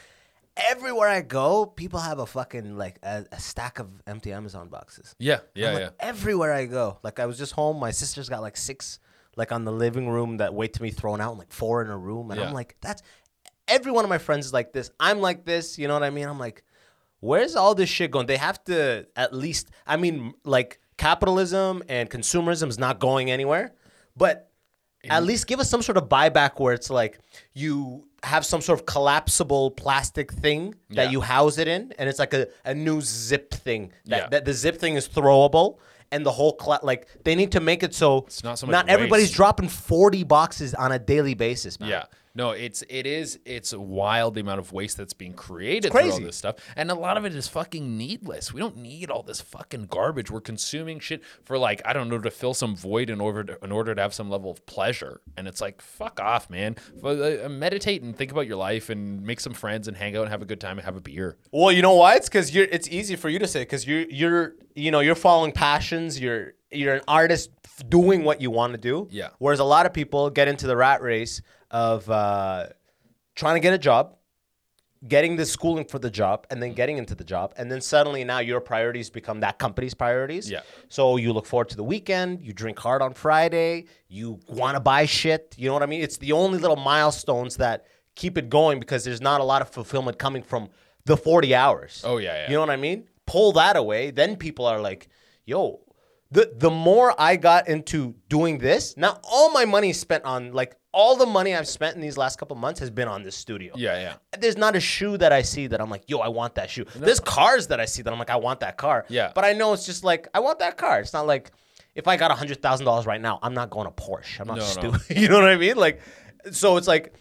everywhere I go, people have a fucking like a, a stack of empty Amazon boxes. Yeah, yeah, like, yeah. Everywhere I go, like I was just home. My sister's got like six, like on the living room that wait to be thrown out, like four in a room, and Yeah. I'm like, that's every one of my friends is like this. I'm like this. You know what I mean? I'm like, where's all this shit going? They have to at least. I mean, like capitalism and consumerism is not going anywhere, but at least give us some sort of buyback where it's like you have some sort of collapsible plastic thing that Yeah. you house it in, and it's like a, a new zip thing that, Yeah. that the zip thing is throwable. And the whole cla- like they need to make it so It's not so much not everybody's waste. dropping forty boxes on a daily basis, man. Yeah. No, it's it is it's wild the amount of waste that's being created through all this stuff, and a lot of it is fucking needless. We don't need all this fucking garbage. We're consuming shit for like I don't know to fill some void in order to, in order to have some level of pleasure, and it's like fuck off, man. Uh, meditate and think about your life and make some friends and hang out and have a good time and have a beer. Well, you know why? It's because you're. It's easy for you to say because you're. You're. You know, you're following passions. You're. You're an artist doing what you want to do. Yeah. Whereas a lot of people get into the rat race of uh, trying to get a job, getting the schooling for the job, and then getting into the job, and then suddenly now your priorities become that company's priorities. Yeah. So you look forward to the weekend. You drink hard on Friday. You want to buy shit. You know what I mean? It's the only little milestones that keep it going because there's not a lot of fulfillment coming from the 40 hours. Oh, yeah, yeah. You know what I mean? Pull that away, then people are like, "Yo." The, the more I got into doing this, now all my money is spent on like all the money I've spent in these last couple months has been on this studio Yeah, yeah. there's not a shoe that I see that I'm like, yo, I want that shoe. There's cars that I see that I'm like, I want that car. Yeah. But I know it's just like, I want that car. It's not like if I got hundred thousand dollars right now, I'm not going to Porsche. I'm not No, no. stupid. [LAUGHS] you know what I mean? Like, so it's like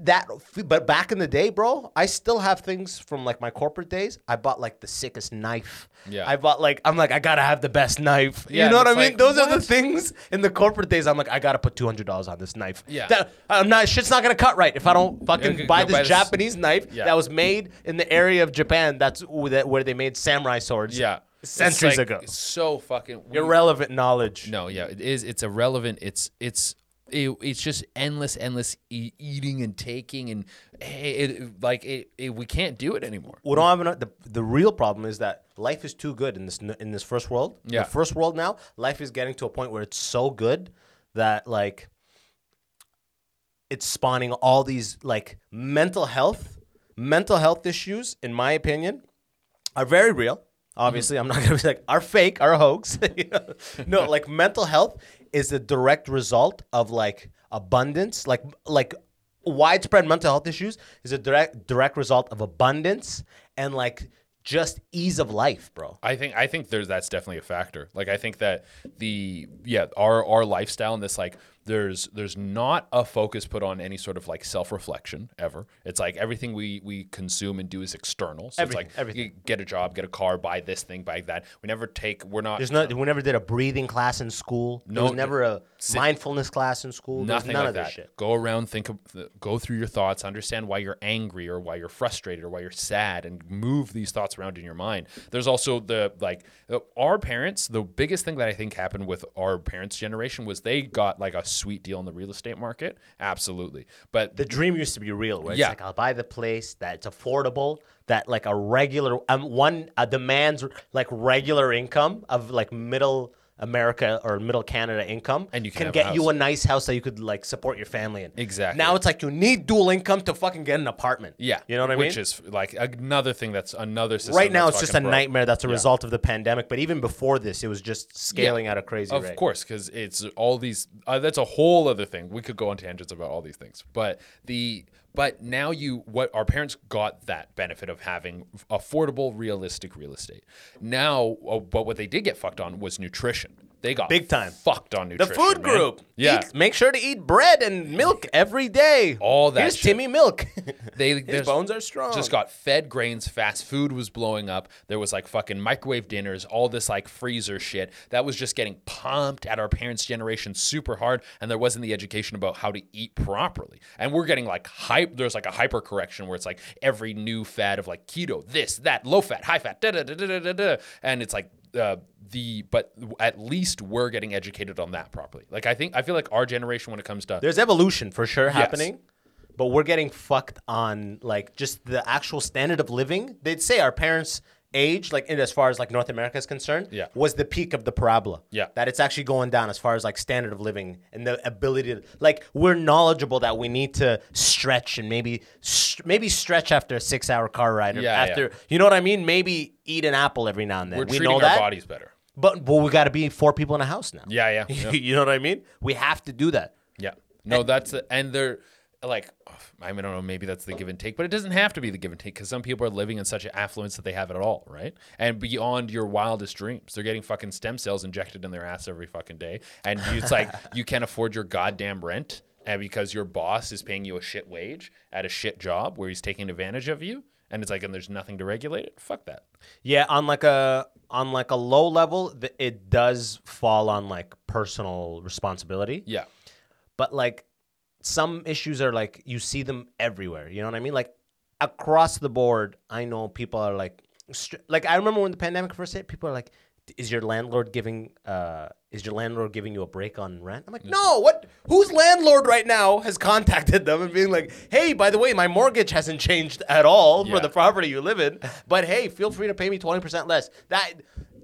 that. But back in the day, bro, I still have things from like my corporate days. I bought like the sickest knife. Yeah. I bought like I'm like I gotta have the best knife. Yeah, you know what I mean? like, Those are the things in the corporate days. I'm like I gotta put two hundred dollars on this knife. Yeah. That, I'm not. Shit's not gonna cut right if I don't mm. fucking Yeah, buy this buy this- Japanese knife Yeah. that was made in the area of Japan. That's where they- made samurai swords. Yeah. centuries ago. It's like ago. So fucking we- Irrelevant knowledge. No, yeah, it is. It's irrelevant. It's it's it, it's just endless, endless e- eating and taking, and it, it like it, it, we can't do it anymore. We don't have enough. The, the real problem is that life is too good in this in this first world. Yeah. The first world now, life is getting to a point where it's so good that like it's spawning all these like mental health mental health issues. In my opinion, are very real. Obviously, mm-hmm. I'm not gonna be like are fake, are hoax. [LAUGHS] You know? no, like mental health is a direct result of like abundance, like like widespread mental health issues is a direct direct result of abundance and like just ease of life, bro. I think I think there's that's definitely a factor. Like I think that the yeah our our lifestyle and this like there's there's not a focus put on any sort of like self reflection ever. It's like everything we we consume and do is external. So Everything, it's like everything. you get a job, get a car, buy this thing, buy that. We never take. We're not. There's not we never did a breathing class in school. There No, was never a sit- mindfulness class in school. There Nothing none like of that. shit. Go around, think, of, go through your thoughts, understand why you're angry or why you're frustrated or why you're sad, and move these thoughts around in your mind. There's also the like uh, our parents. The biggest thing that I think happened with our parents' generation was they got like a sweet deal in the real estate market. Absolutely, but The dream used to be real, where Yeah. it's like I'll buy the place that's affordable, that like a regular um, one uh, demands like regular income of like middle America or middle Canada income, And you can can have a get you a nice house that you could like support your family in. Exactly. Now it's like you need dual income to fucking get an apartment. yeah, you know what I mean. Which is like another thing that's another system. right now it's just a broke. nightmare. That's a result of the pandemic. But even before this, it was just scaling at a crazy Of rate. course, because it's all these. Uh, that's a whole other thing. We could go on tangents about all these things, but the but now you what our parents got that benefit of having affordable, realistic real estate. Now, uh, but what they did get fucked on was nutrition. They got Big time. fucked on nutrition. The food man. group. Yeah. Eat- make sure to eat bread and milk every day. All that Here's shit. Timmy Milk. [LAUGHS] They His bones are strong. Just got fed grains. Fast food was blowing up. There was like fucking microwave dinners, all this like freezer shit that was just getting pumped at our parents' generation super hard, and there wasn't the education about how to eat properly. And we're getting like hype. There's like a hyper correction where it's like every new fad of like keto, this, that, low fat, high fat, da da da da da da, da. and it's like. Uh, the but at least we're getting educated on that properly. Like I think I feel like our generation when it comes to There's evolution for sure happening, but we're getting fucked on like just the actual standard of living. They'd say our parents' age, like in as far as like North America is concerned, Yeah. was the peak of the parabola. Yeah. that it's actually going down as far as like standard of living and the ability to like we're knowledgeable that we need to stretch and maybe maybe stretch after a six hour car ride or Yeah, after yeah. you know what I mean. Maybe eat an apple every now and then. we're we treating know our that, bodies better. but but we got to be four people in a house now. Yeah, yeah, [LAUGHS] yeah. you know what I mean. We have to do that. Yeah. No, that's the, and they're like, I mean, I don't know, maybe that's the give and take, but it doesn't have to be the give and take because some people are living in such affluence that they have it all, right? And beyond your wildest dreams, they're getting fucking stem cells injected in their ass every fucking day, and it's like [LAUGHS] you can't afford your goddamn rent. and because your boss is paying you a shit wage at a shit job where he's taking advantage of you, and it's like, and there's nothing to regulate it. Fuck that. Yeah, on like a on like a low level, it does fall on like personal responsibility. Yeah. But like some issues are like you see them everywhere. You know what I mean? Like across the board, I know people are like, str- like I remember when the pandemic first hit, people are like, "Is your landlord giving uh is your landlord giving you a break on rent?" I'm like, "No, what? Whose landlord right now has contacted them and being like, "Hey, by the way, my mortgage hasn't changed at all for the property you live in, but hey, feel free to pay me 20% less." That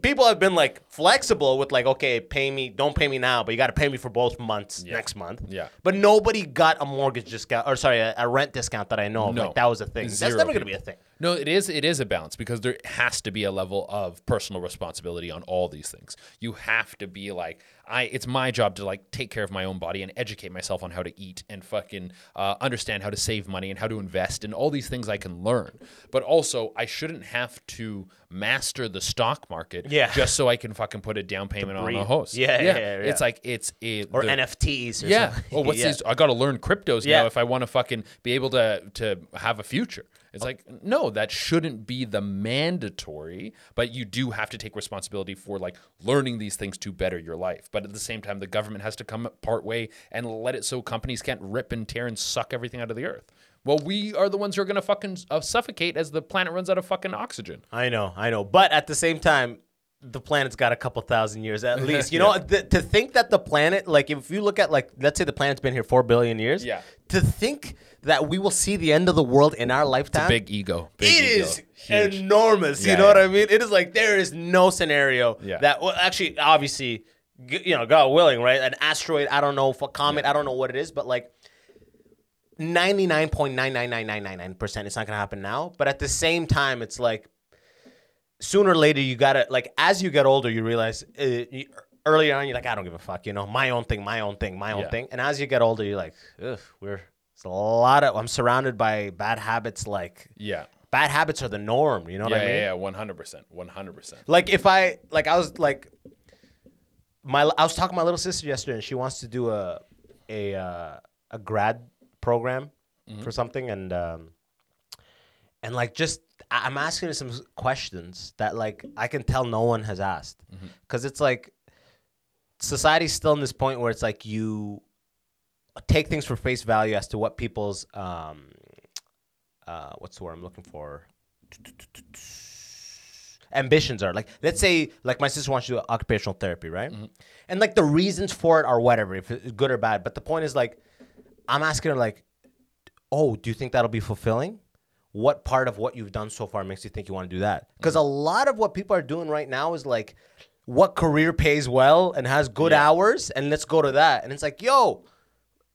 people have been like flexible with like, "Okay, pay me, don't pay me now, but you got to pay me for both months next month." Yeah. But nobody got a mortgage discount or sorry, a, a rent discount that I know of. No. Like that was a thing. That's never going to be a thing. No, it is it is a balance because there has to be a level of personal responsibility on all these things. You have to be like I it's my job to like take care of my own body and educate myself on how to eat and fucking uh, understand how to save money and how to invest and all these things I can learn. But also I shouldn't have to master the stock market Yeah. just so I can fucking put a down payment on a breathe. host. Yeah, yeah, yeah, It's yeah. like it's it, Or the- NFTs or yeah. something. Well, what's [LAUGHS] Yeah. these? I got to learn cryptos Yeah. now if I want to fucking be able to to have a future. It's like no, that shouldn't be the mandatory, but you do have to take responsibility for like learning these things to better your life. But at the same time, the government has to come part way and let it so companies can't rip and tear and suck everything out of the earth. Well, we are the ones who are going to fucking uh, suffocate as the planet runs out of fucking oxygen. I know, I know. But at the same time, the planet's got a couple thousand years at least. You [LAUGHS] know, th- to think that the planet, like, if you look at, like, let's say the planet's been here four billion years. Yeah. To think that we will see the end of the world in our lifetime. Big ego. Big It ego. is Huge. enormous. Yeah, you know what. I mean? It is like there is no scenario Yeah. that well, actually, obviously, you know, God willing, right? An asteroid, I don't know, for comet, I don't know what it is, but like ninety nine point nine nine nine nine nine nine percent, it's not gonna happen now. But at the same time, it's like sooner or later, you gotta like as you get older, you realize. Uh, you, Earlier on, you're like, I don't give a fuck, you know, my own thing, my own thing, my own Yeah. thing. And as you get older, you're like, ugh, we're it's a lot of. I'm surrounded by bad habits, like Yeah. bad habits are the norm. You know what Yeah, I mean? yeah, yeah, one hundred percent, one hundred percent. Like if I like I was like my I was talking to my little sister yesterday, and she wants to do a a uh, a grad program for something, and um, and like just I'm asking her some questions that like I can tell no one has asked, because it's like society's still in this point where it's like you take things for face value as to what people's um uh what's the word I'm looking for ambitions are. Like, let's say, like my sister wants to do occupational therapy, right? And like the reasons for it are whatever, if it's good or bad. But the point is, like, I'm asking her, like, oh, do you think that'll be fulfilling? What part of what you've done so far makes you think you want to do that? Because a lot of what people are doing right now is like, what career pays well and has good hours, and let's go to that. And it's like, yo,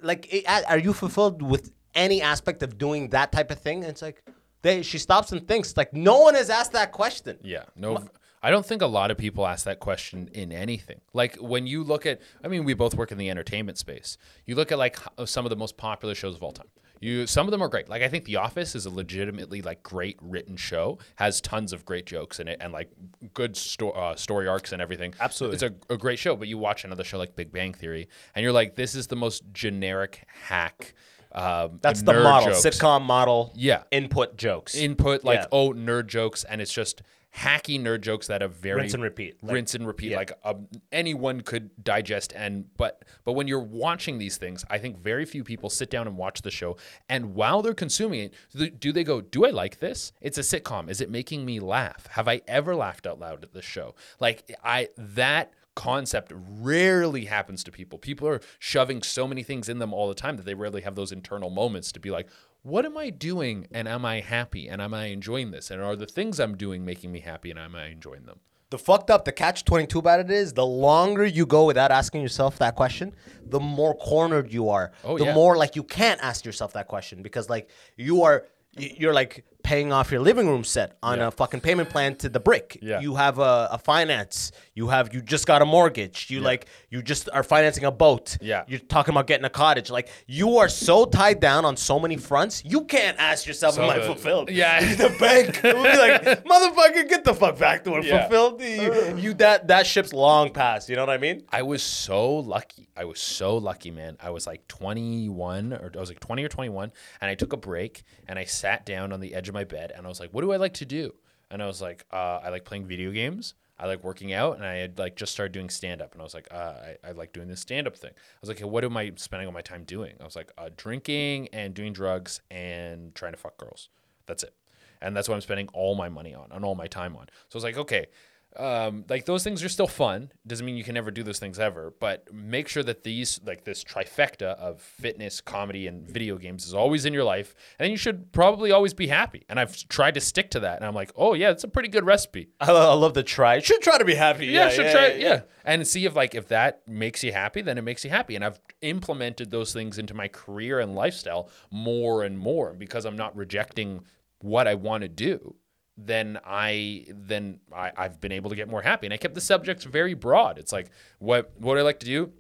like, are you fulfilled with any aspect of doing that type of thing? And it's like, they, she stops and thinks, like, no one has asked that question. Yeah, no. I don't think a lot of people ask that question in anything. Like when you look at, I mean, we both work in the entertainment space. You look at like some of the most popular shows of all time. You some of them are great. Like I think The Office is a legitimately like great written show. Has tons of great jokes in it and like good sto- uh, story arcs and everything. Absolutely. it's a, a great show. But you watch another show like Big Bang Theory, and you're like, this is the most generic hack. Um, That's the model, jokes. sitcom model. Yeah. Input jokes. input like Yeah. oh nerd jokes and it's just hacky nerd jokes that are very Rinse and repeat. Like- rinse and repeat yeah. like um, anyone could digest and but but when you're watching these things i think very few people sit down and watch the show and while they're consuming it do- do they go do i like this it's a sitcom is it making me laugh have i ever laughed out loud at this show like i that concept rarely happens to people people are shoving so many things in them all the time that they rarely have those internal moments to be like what am I doing and am I happy and am I enjoying this and are the things I'm doing making me happy and am I enjoying them? the fucked up, the catch 22 about it is the longer you go without asking yourself that question, the more cornered you are. Oh, the yeah. more like you can't ask yourself that question because like you are, you're like paying off your living room set on Yeah. a fucking payment plan to the brick. Yeah. You have a, a finance. You have you just got a mortgage. You like you just are financing a boat. Yeah. You're talking about getting a cottage. Like you are so tied down on so many fronts. You can't ask yourself, So "Am I fulfilled?" Yeah. [LAUGHS] the bank [LAUGHS] will be like, "Motherfucker, get the fuck back to it. Yeah. Fulfilled? You, you that that ship's long past. You know what I mean? I was so lucky. I was so lucky, man. I was like 21 or I was like 20 or 21 and I took a break and I sat down on the edge of my bed and I was like, what do I like to do? And I was like, uh, I like playing video games. I like working out and I had like just started doing stand up and I was like, uh, I, I like doing this stand up thing. I was like, hey, what am I spending all my time doing? I was like, uh, drinking and doing drugs and trying to fuck girls. That's it. And that's what I'm spending all my money on and all my time on. So I was like, okay, um, like those things are still fun. Doesn't mean you can never do those things ever, but make sure that these, like this trifecta of fitness, comedy, and video games is always in your life. And you should probably always be happy. And I've tried to stick to that. And I'm like, oh, yeah, it's a pretty good recipe. I love, I love the try. Should try to be happy. Yeah, should try it. Yeah. And see if like if that makes you happy, then it makes you happy. And I've implemented those things into my career and lifestyle more and more because I'm not rejecting what I want to do. Then I then I, I've been able to get more happy. And I kept the subjects very broad. It's like what what I like to do,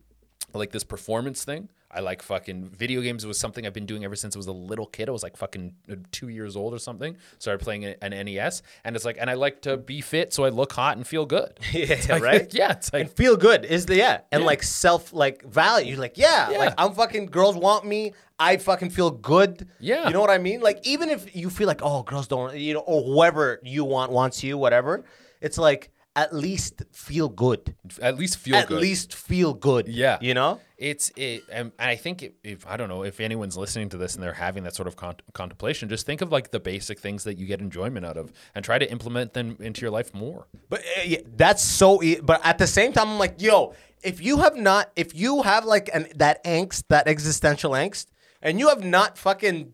I like this performance thing. I like fucking video games was something I've been doing ever since I was a little kid. I was like fucking uh, two years old or something. Started playing an NES, and it's like, and I like to be fit so I look hot and feel good. [LAUGHS] Yeah, right. [LAUGHS] yeah, it's like and feel good is the yeah and like self like value like yeah, Yeah. like i'm fucking girls want me i fucking feel good Yeah. you know what i mean like even if you feel like oh girls don't you know or whoever you want wants you whatever it's like at least feel good at least feel at good. least feel good Yeah. you know it's it, and and I think if, if I don't know if anyone's listening to this and they're having that sort of con- contemplation, just think of like the basic things that you get enjoyment out of, and try to implement them into your life more. But uh, yeah, that's so. E- but at the same time, I'm like, yo, if you have not, if you have like an that angst, that existential angst, and you have not fucking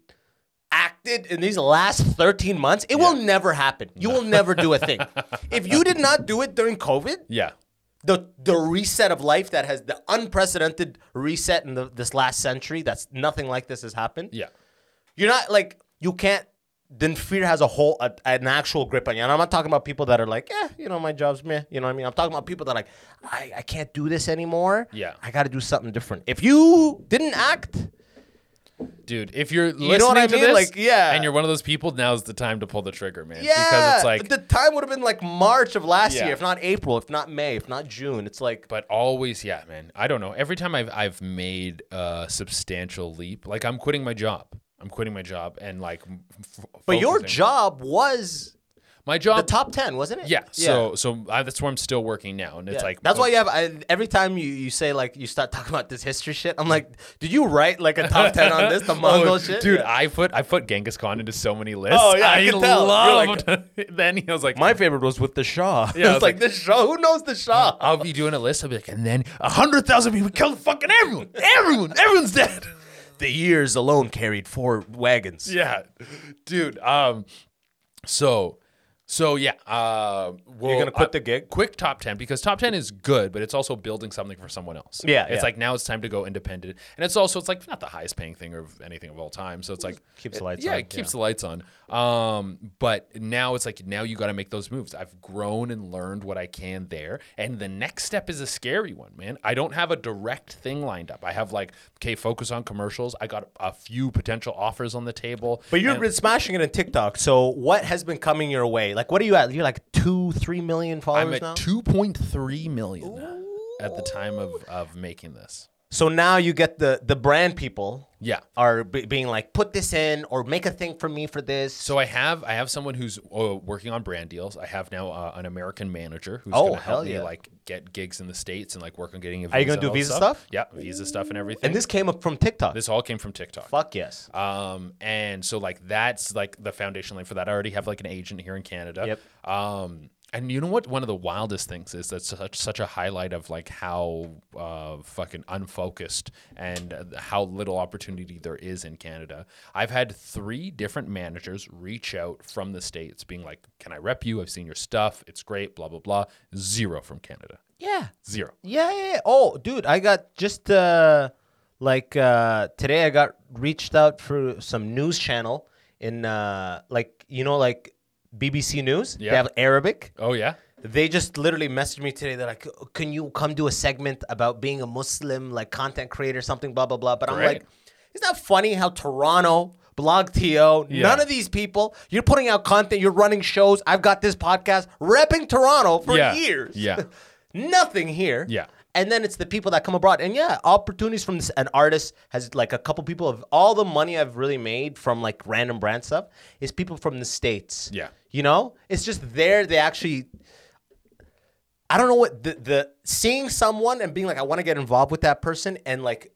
acted in these last 13 months, it will never happen. You will never do a thing. [LAUGHS] if you did not do it during COVID, Yeah, the the reset of life that has the unprecedented reset in the, this last century, that's nothing like this has happened. yeah, You're not like you can't. Then fear has a whole a, an actual grip on you, and I'm not talking about people that are like, yeah, you know, my job's meh. You know what I mean? I'm talking about people that are like, I, I can't do this anymore. Yeah. I got to do something different. If you didn't act, dude. If you're know listening what I to mean? this, Like, yeah. and you're one of those people, now's the time to pull the trigger, man. yeah, because it's like the time would have been like March of last Yeah. year, if not April, if not May, if not June. It's like, but always yeah man i don't know every time i've i've made a substantial leap like i'm quitting my job i'm quitting my job and like f- but your job was my job the top ten, wasn't it? yeah, so so I, that's where i'm still working now and it's Yeah. like that's why you have I, every time you, you say like you start [LAUGHS] talking about this history shit. I'm like, did you write like a top ten on this, the [LAUGHS] Mongol Oh, shit, dude Yeah. i put i put genghis khan into so many lists Oh, yeah, I i can tell. You're like- loved [LAUGHS] then he was like My favorite was with the Shah. Yeah, I it's was like, like- the Shah. Who knows the Shah? I'll be doing a list. I'll be like, and then a hundred thousand people killed fucking everyone. Everyone, everyone's dead. the years alone carried four wagons. Yeah, dude. Um, so, so yeah. Uh, well, gonna quit uh, the gig? Quick top ten because top ten is good, but it's also building something for someone else. Yeah, it's yeah. like now it's time to go independent, and it's also it's like not the highest paying thing of anything of all time. So it's like Keeps the lights yeah, on, it keeps yeah. the lights on. Um, but now it's like now you got to make those moves. I've grown and learned what I can there, and the next step is a scary one, man. I don't have a direct thing lined up. I have like okay, focus on commercials. I got a few potential offers on the table, But you've and- been smashing it in TikTok. So what has been coming your way? Like, what are you at? You're like two, three million followers I'm at now. 2.3 million now at the time of, of making this. So now you get the the brand people. Yeah. Are be being like, put this in or make a thing for me for this. So I have I have someone who's uh, working on brand deals. I have now uh, an American manager who's Oh, going to help hell me like get gigs in the states and like work on getting a visa. Are you gonna do all that visa stuff? Yeah, visa stuff and everything. and this came up from TikTok. this all came from TikTok. Fuck yes. Um, and so like that's like the foundation line for that. I already have like an agent here in Canada. Yep. Um, and you know what? One of the wildest things is that's such such a highlight of like how uh, fucking unfocused and uh, how little opportunity there is in Canada. I've had three different managers reach out from the states, being like, "Can I rep you? I've seen your stuff. It's great." Blah blah blah. Zero from Canada. Yeah. Zero. Yeah, yeah, yeah. Oh, dude, I got just uh like uh today I got reached out through some news channel in uh like you know, like BBC News. Yeah. They have Arabic. Oh yeah. They just literally messaged me today. They're like, "Can you come do a segment about being a Muslim, like content creator, something, blah blah blah." But I'm like, isn't that funny how Toronto, Blog TO, Yeah. none of these people, you're putting out content, you're running shows. I've got this podcast, repping Toronto for Yeah. years. Yeah. [LAUGHS] Nothing here. Yeah. And then it's the people that come abroad. And yeah, opportunities from this, an artist has like a couple people of all the money I've really made from like random brand stuff is people from the States. Yeah. You know? It's just there they actually I don't know what the the seeing someone and being like, I want to get involved with that person and like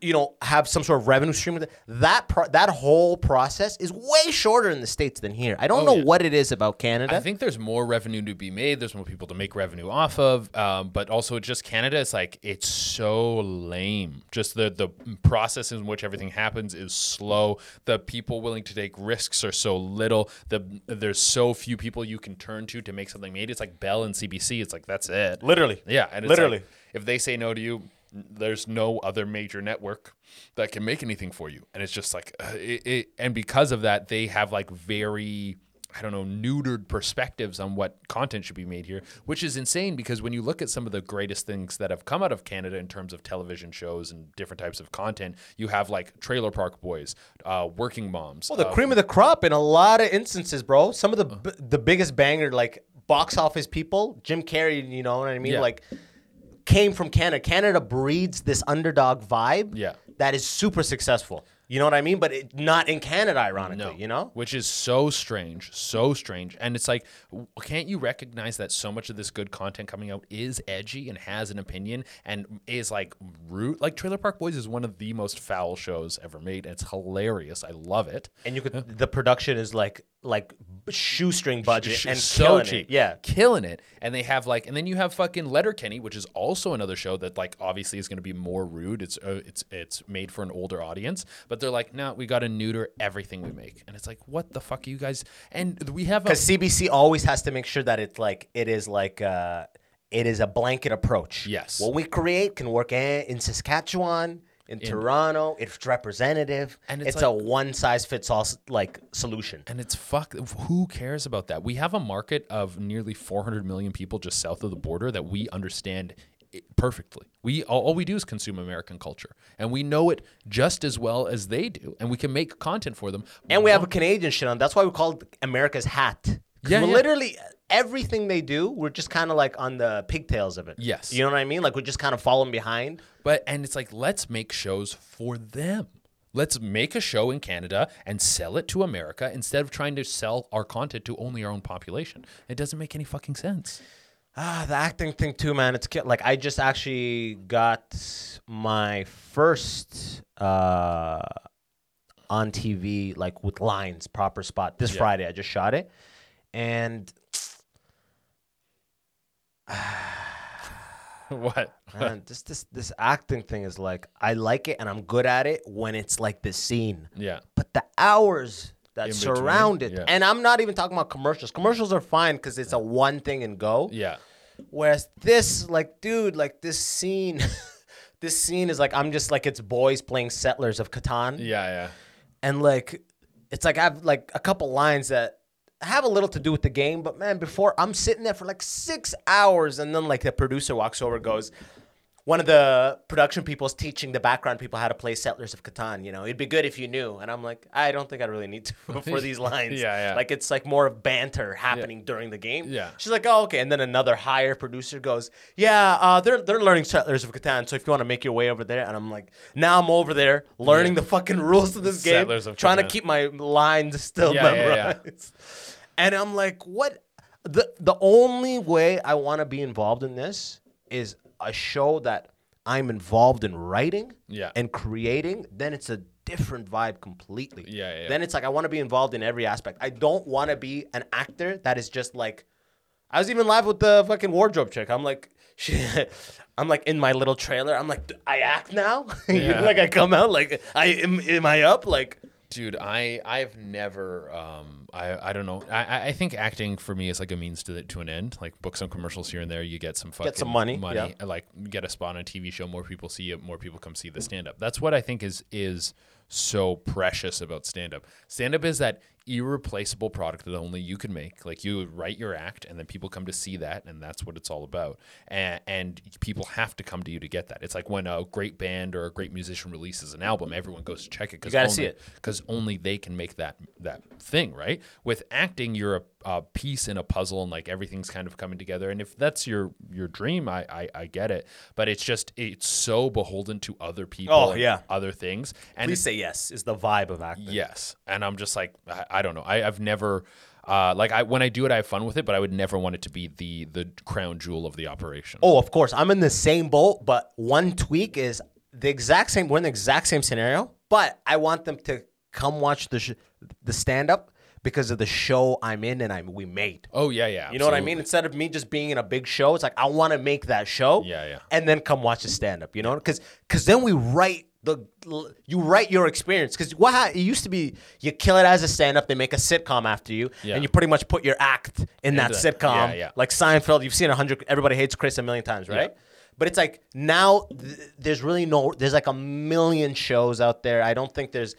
you know, have some sort of revenue stream with it. That pro- that whole process is way shorter in the states than here. I don't know yeah. what it is about Canada. I think there's more revenue to be made. There's more people to make revenue off of. Um, but also, just Canada, it's like it's so lame. Just the the process in which everything happens is slow. The people willing to take risks are so little. The there's so few people you can turn to to make something made. It's like Bell and CBC. It's like that's it. Literally. Yeah, and it's Literally. like, if they say no to you, there's no other major network that can make anything for you, and it's just like, uh, it, it, and because of that, they have like very. I don't know, neutered perspectives on what content should be made here, which is insane because when you look at some of the greatest things that have come out of Canada in terms of television shows and different types of content, you have like Trailer Park Boys, uh, Working Moms. Well, the uh, cream of the crop in a lot of instances, bro. Some of the b- the biggest banger, like box office people, Jim Carrey, you know what I mean? Yeah. Like, came from Canada. Canada breeds this underdog vibe. Yeah. that is super successful. You know what I mean? But it, not in Canada, ironically. No. You know? Which is so strange, so strange. And it's like, can't you recognize that so much of this good content coming out is edgy and has an opinion and is like rude? Like Trailer Park Boys is one of the most foul shows ever made. And it's hilarious. I love it. And you could uh, the production is like like shoestring budget Sh- and so killing cheap. it. Yeah. Killing it. And they have like, and then you have fucking Letterkenny, which is also another show that like obviously is going to be more rude. It's uh, it's it's made for an older audience, but they're like, no, we got to neuter everything we make. And it's like, what the fuck, are you guys? And we have a, Because CBC always has to make sure that it's like it is like uh it is a blanket approach. Yes. What we create can work in Saskatchewan, in, Toronto. It's representative, And it's it's, a one size fits all like solution. And it's fuck. Who cares about that? We have a market of nearly 400 million people just south of the border that we understand perfectly. We all, all we do is consume American culture, and we know it just as well as they do, and we can make content for them. And we have a Canadian shit on. That's why we call it America's hat. Yeah, yeah. literally everything they do, we're just kind of like on the pigtails of it. Yes. You know what I mean? Like we're just kind of following behind. But and it's like let's make shows for them. Let's make a show in Canada and sell it to America instead of trying to sell our content to only our own population. It doesn't make any fucking sense. Ah, the acting thing too, man. It's like I just actually got my first uh on TV like with lines, proper spot this Yeah. Friday. I just shot it, and [SIGHS] what? man, [LAUGHS] this this this acting thing is like I like it and I'm good at it when it's like this scene. Yeah. But the hours that In between, surround it, yeah. and I'm not even talking about commercials. Commercials are fine because it's a one thing and go. Yeah. Whereas this, like, dude, like this scene, [LAUGHS] this scene is like I'm just like it's boys playing Settlers of Catan, Yeah, yeah. and like it's like I have like a couple lines that have a little to do with the game, but man, before I'm sitting there for like six hours, and then like the producer walks over, goes. One of the production people is teaching the background people how to play Settlers of Catan. You know, it'd be good if you knew. And I'm like, I don't think I really need to [LAUGHS] for [LAUGHS] these lines. Yeah, yeah. Like it's like more of banter happening during the game. Yeah. She's like, oh, okay. And then another higher producer goes, yeah, uh, they're they're learning Settlers of Catan. So if you want to make your way over there, and I'm like, now I'm over there learning Yeah. the fucking rules of this game, Settlers of trying to keep my lines still Yeah, yeah, yeah. memorized. And I'm like, what? The the only way I want to be involved in this is a show that I'm involved in writing Yeah. and creating. Then it's a different vibe completely. Yeah, yeah, yeah. Then it's like I want to be involved in every aspect. I don't want to be an actor that is just like. I was even live with the fucking wardrobe chick. I'm like. [LAUGHS] I'm like in my little trailer. I'm like, I act now. [LAUGHS] Yeah. like I come out. Like I am. Am I up? Like Dude, I I've never um I I don't know. I I- think acting for me is like a means to the, to an end. Like book some commercials here and there. You get some fucking get some money, money. yeah. Uh, like get a spot on a TV show. More people see it. More people come see the stand up that's what I think is is so precious about stand up stand up is that irreplaceable product that only you can make. Like you write your act, and then people come to see that, and that's what it's all about. And, and people have to come to you to get that. It's like when a great band or a great musician releases an album, everyone goes to check it because gotta see it. because only they can make that that thing right. With acting, you're a, a piece in a puzzle, and like everything's kind of coming together. And if that's your your dream, I I, I get it. But it's just it's so beholden to other people, Oh, and yeah. other things. And Please say yes is the vibe of acting. Yes, and I'm just like I, I don't know. I, I've never uh, like I when I do it, I have fun with it, but I would never want it to be the the crown jewel of the operation. Oh, of course. I'm in the same boat, but one tweak is the exact same. We're in the exact same scenario, but I want them to come watch the sh- the stand up because of the show I'm in and I we made. Oh yeah, yeah. You know what I absolutely. mean? Instead of me just being in a big show, it's like I want to make that show. Yeah, yeah. And then come watch the stand up. You know, because because then we write the you write your experience. Because what ha- it used to be, you kill it as a stand up, they make a sitcom after you, Yeah. and you pretty much put your act in that Into that. sitcom. Yeah, yeah. Like Seinfeld, you've seen a hundred. Everybody hates Chris a million times, right? But it's like now th- there's really no. There's like a million shows out there. I don't think there's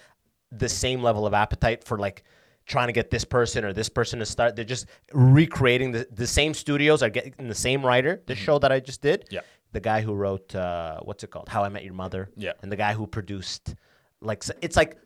the same level of appetite for like trying to get this person or this person to start. They're just recreating the the same studios are getting the same writer. This show that I just did. Mm-hmm. Yeah. The guy who wrote uh, what's it called? How I Met Your Mother. Yeah. And the guy who produced like it's like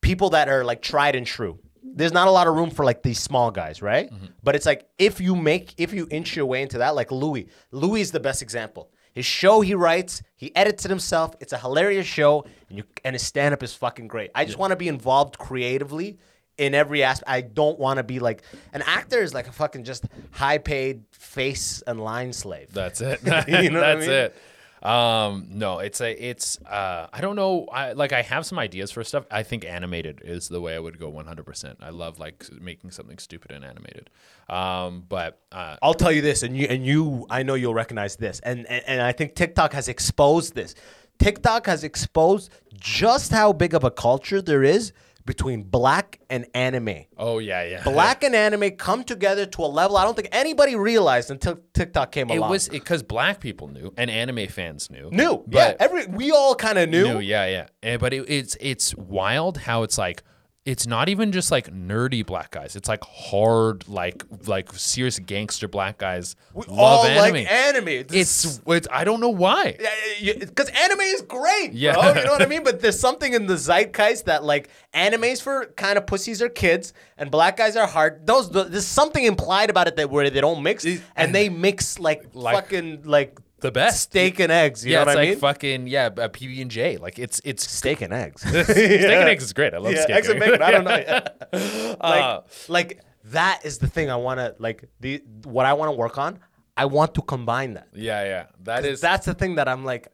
people that are like tried and true. There's not a lot of room for like these small guys, right? Mm-hmm. But it's like if you make if you inch your way into that, like Louis. Louis is the best example. His show he writes, he edits it himself. It's a hilarious show, and you and his stand up is fucking great. I just want to be involved creatively in every aspect. I don't want to be like an actor is like a fucking just high paid face and line slave. That's it. [LAUGHS] You know what I [LAUGHS] That's mean? it. Um, no, it's a, it's, uh, I don't know. I like, I have some ideas for stuff. I think animated is the way I would go 100%. I love like making something stupid and animated. Um, but, uh, I'll tell you this, and you and you, I know you'll recognize this, and and, and I think TikTok has exposed this. TikTok has exposed just how big of a culture there is between black and anime. oh yeah, yeah. Black and anime come together to a level I don't think anybody realized until TikTok came It along. was because black people knew and anime fans knew. new, yeah. Every we all kind of knew. New, yeah, yeah. Eh, but it, it's it's wild how it's like it's not even just like nerdy black guys. It's like hard, like like serious gangster black guys We love all anime. like anime. it's it's I don't know why. because anime is great, Yeah. bro. You know what I [LAUGHS] mean? But there's something in the zeitgeist that like anime's for kind of pussies or kids, and black guys are hard. Those there's something implied about it that where they don't mix, and they mix like, Like- fucking like The best. steak and eggs. You yeah, know it's what I like mean? fucking yeah, PB and J. Like it's it's steak and eggs. [LAUGHS] steak and eggs is great. I love yeah, steak eggs and bacon. I don't know. [LAUGHS] [LAUGHS] like, Uh, like that is the thing I want to like. The what I want to work on. I want to combine that. Yeah, yeah. That is that's the thing that I'm like.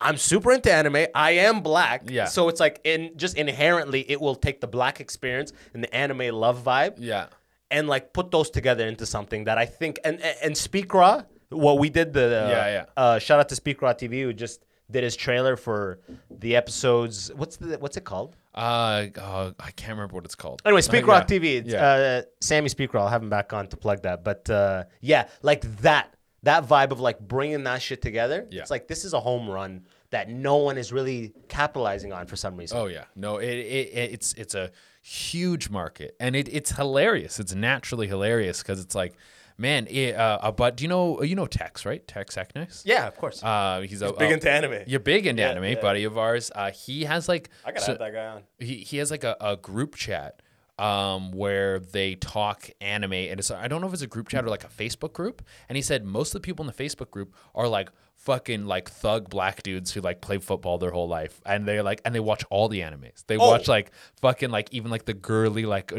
I'm super into anime. I am black. Yeah. So it's like in just inherently it will take the black experience and the anime love vibe yeah. and like put those together into something that I think and and, and Speak Raw, what we did the uh, Yeah, yeah. Uh, shout out to Speak Raw TV who just did his trailer for the episodes. What's the what's it called? Uh, uh, I can't remember what it's called. Anyway, Speak Uh, Rock yeah. TV. Yeah. uh, Sammy Speak Rock. I'll have him back on to plug that. But uh, yeah, like that, that vibe of like bringing that shit together. Yeah. It's like this is a home run that no one is really capitalizing on for some reason. Oh yeah, no, it, it, it it's it's a huge market, and it, it's hilarious. It's naturally hilarious because it's like, man, it, uh, uh, but do you know you know Tex right? Tex Eknes. Yeah, of course. Uh, he's, a, big a- into anime. You're big into Yeah, anime, yeah. buddy of ours. Uh, he has like I gotta so- have that guy on. he, he has like a, a group chat um, where they talk anime and it's I don't know if it's a group chat or like a Facebook group and he said most of the people in the Facebook group are like fucking like thug black dudes who like play football their whole life and they're like and they watch all the animes they Oh. watch like fucking like even like the girly like uh,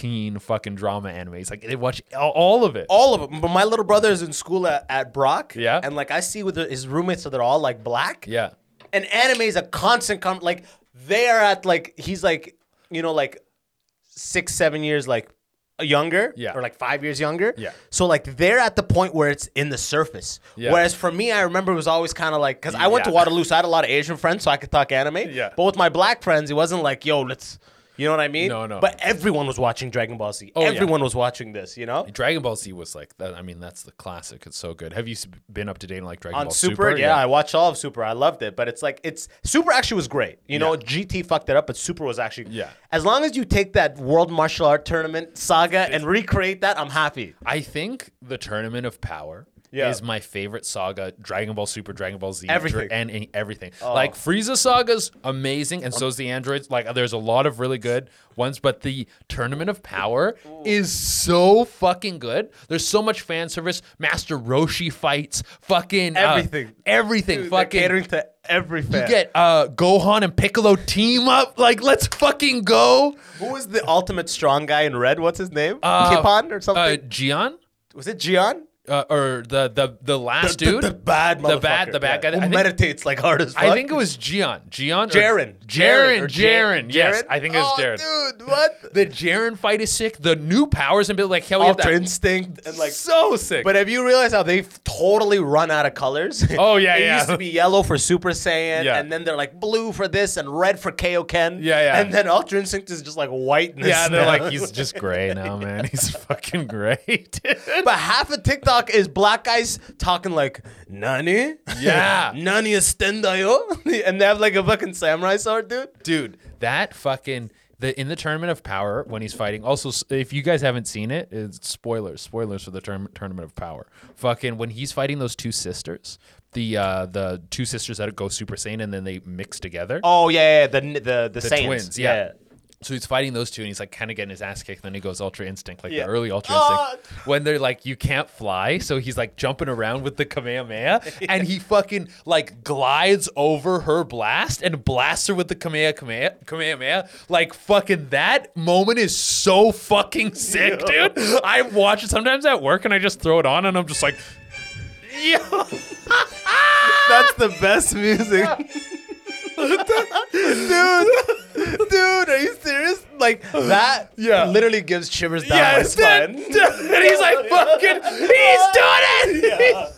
teen fucking drama animes like they watch all, all of it All of them. But my little brother is in school at, at Brock. Yeah. And like I see with the, his roommates, so they're all like black. yeah and anime is a constant com- like they are at like he's like you know like six seven years like younger Yeah. or like five years younger Yeah. so like they're at the point where it's in the surface Yeah. whereas for me i remember it was always kind of like because i went to waterloo so i had a lot of asian friends so i could talk anime Yeah. but with my black friends it wasn't like yo let's You know what I mean? No, no. But everyone was watching Dragon Ball Z. Oh, yeah. everyone was watching this. You know. Dragon Ball Z was like that. I mean, that's the classic. It's so good. Have you been up to date on like Dragon on Ball Super, Super? yeah, I watched all of Super. I loved it, but it's like it's Super actually was great. You know, Yeah. GT fucked it up, but Super was actually Yeah. As long as you take that World Martial Art Tournament saga and recreate that, I'm happy. I think the Tournament of Power Yeah. is my favorite saga. Dragon Ball Super, Dragon Ball Z, Everything. Oh. and, and everything. Like Frieza saga's amazing, and so's the androids. Like there's a lot of really good ones, but the Tournament of Power is so fucking good. There's so much fan service. Master Roshi fights, fucking uh, Everything. everything. Dude, fucking catering to every fan. you get uh, Gohan and Piccolo team up. Like let's fucking go. Who was the ultimate strong guy in red? What's his name? Uh, Kipan or something? Uh, Gian. was it Gian? Uh, or the the the last dude, the, the bad the bad the bad yeah, guy. who I think, meditates like hard as fuck. I think it was Gian. Gian. Jiren. Jiren. Jiren. Yes, I think it was oh, Jiren. Dude, what? The Jiren fight is sick. The new powers and bit like hell. Ultra. Instinct and like so sick. But have you realized how they've totally run out of colors? [LAUGHS] Oh, yeah, it yeah. used to be yellow for Super Saiyan, Yeah. and then they're like blue for this and red for Kaioken. Yeah, yeah. And then Ultra Instinct is just like whiteness. yeah, they're now. like he's just gray now, man. He's [LAUGHS] fucking great. but half of TikTok is black guys talking like Nani? Yeah. [LAUGHS] Nani estendayo? [LAUGHS] and they have like a fucking samurai sword, dude. dude that fucking the in the tournament of power when he's fighting also if you guys haven't seen it it's spoilers spoilers for the term, tournament of power fucking when he's fighting those two sisters the uh the two sisters that go super saiyan and then they mix together Oh yeah, yeah, the the the, the Saiyans. twins yeah. So he's fighting those two, and he's like kind of getting his ass kicked. Then he goes Ultra Instinct, like Yeah. the early Ultra Ah! Instinct, when they're like you can't fly. So he's like jumping around with the Kamehameha, [LAUGHS] and he fucking like glides over her blast and blasts her with the Kamehameha. Kamehameha. Like fucking that moment is so fucking sick, dude. I watch it sometimes at work, and I just throw it on, and I'm just like, [LAUGHS] yo. That's the best music. [LAUGHS] dude, dude, are you serious? Like that Yeah. literally gives shivers down Yes, my spine. and he's like, fucking, he's doing it. Yeah.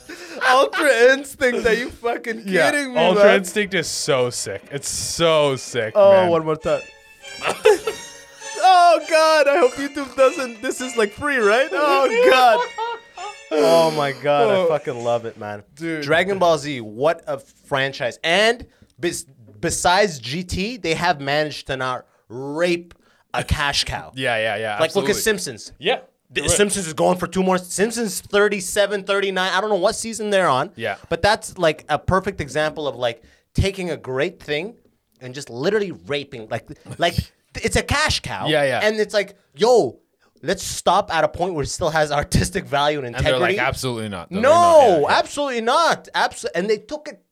Ultra instinct, are you fucking kidding me, Ultra man? Instinct is so sick. It's so sick. Oh, man. one more time. oh god, I hope YouTube doesn't. This is like free, right? Oh god. Oh my god, I oh. fucking love it, man. Dude. Dragon Ball Z, what a franchise. And besides GT, they have managed to not rape a cash cow. [LAUGHS] Yeah, yeah, yeah. Like look at. Simpsons. Yeah. The Right. Simpsons is going for two more. Simpsons 37, 39. I don't know what season they're on. Yeah. But that's like a perfect example of like taking a great thing and just literally raping. Like, like [LAUGHS] it's a cash cow. Yeah, yeah. And it's like, yo, let's stop at a point where it still has [LAUGHS] artistic value and And integrity. they're like, absolutely not. They're no, not- yeah, yeah. absolutely not. Absolutely. And they took it.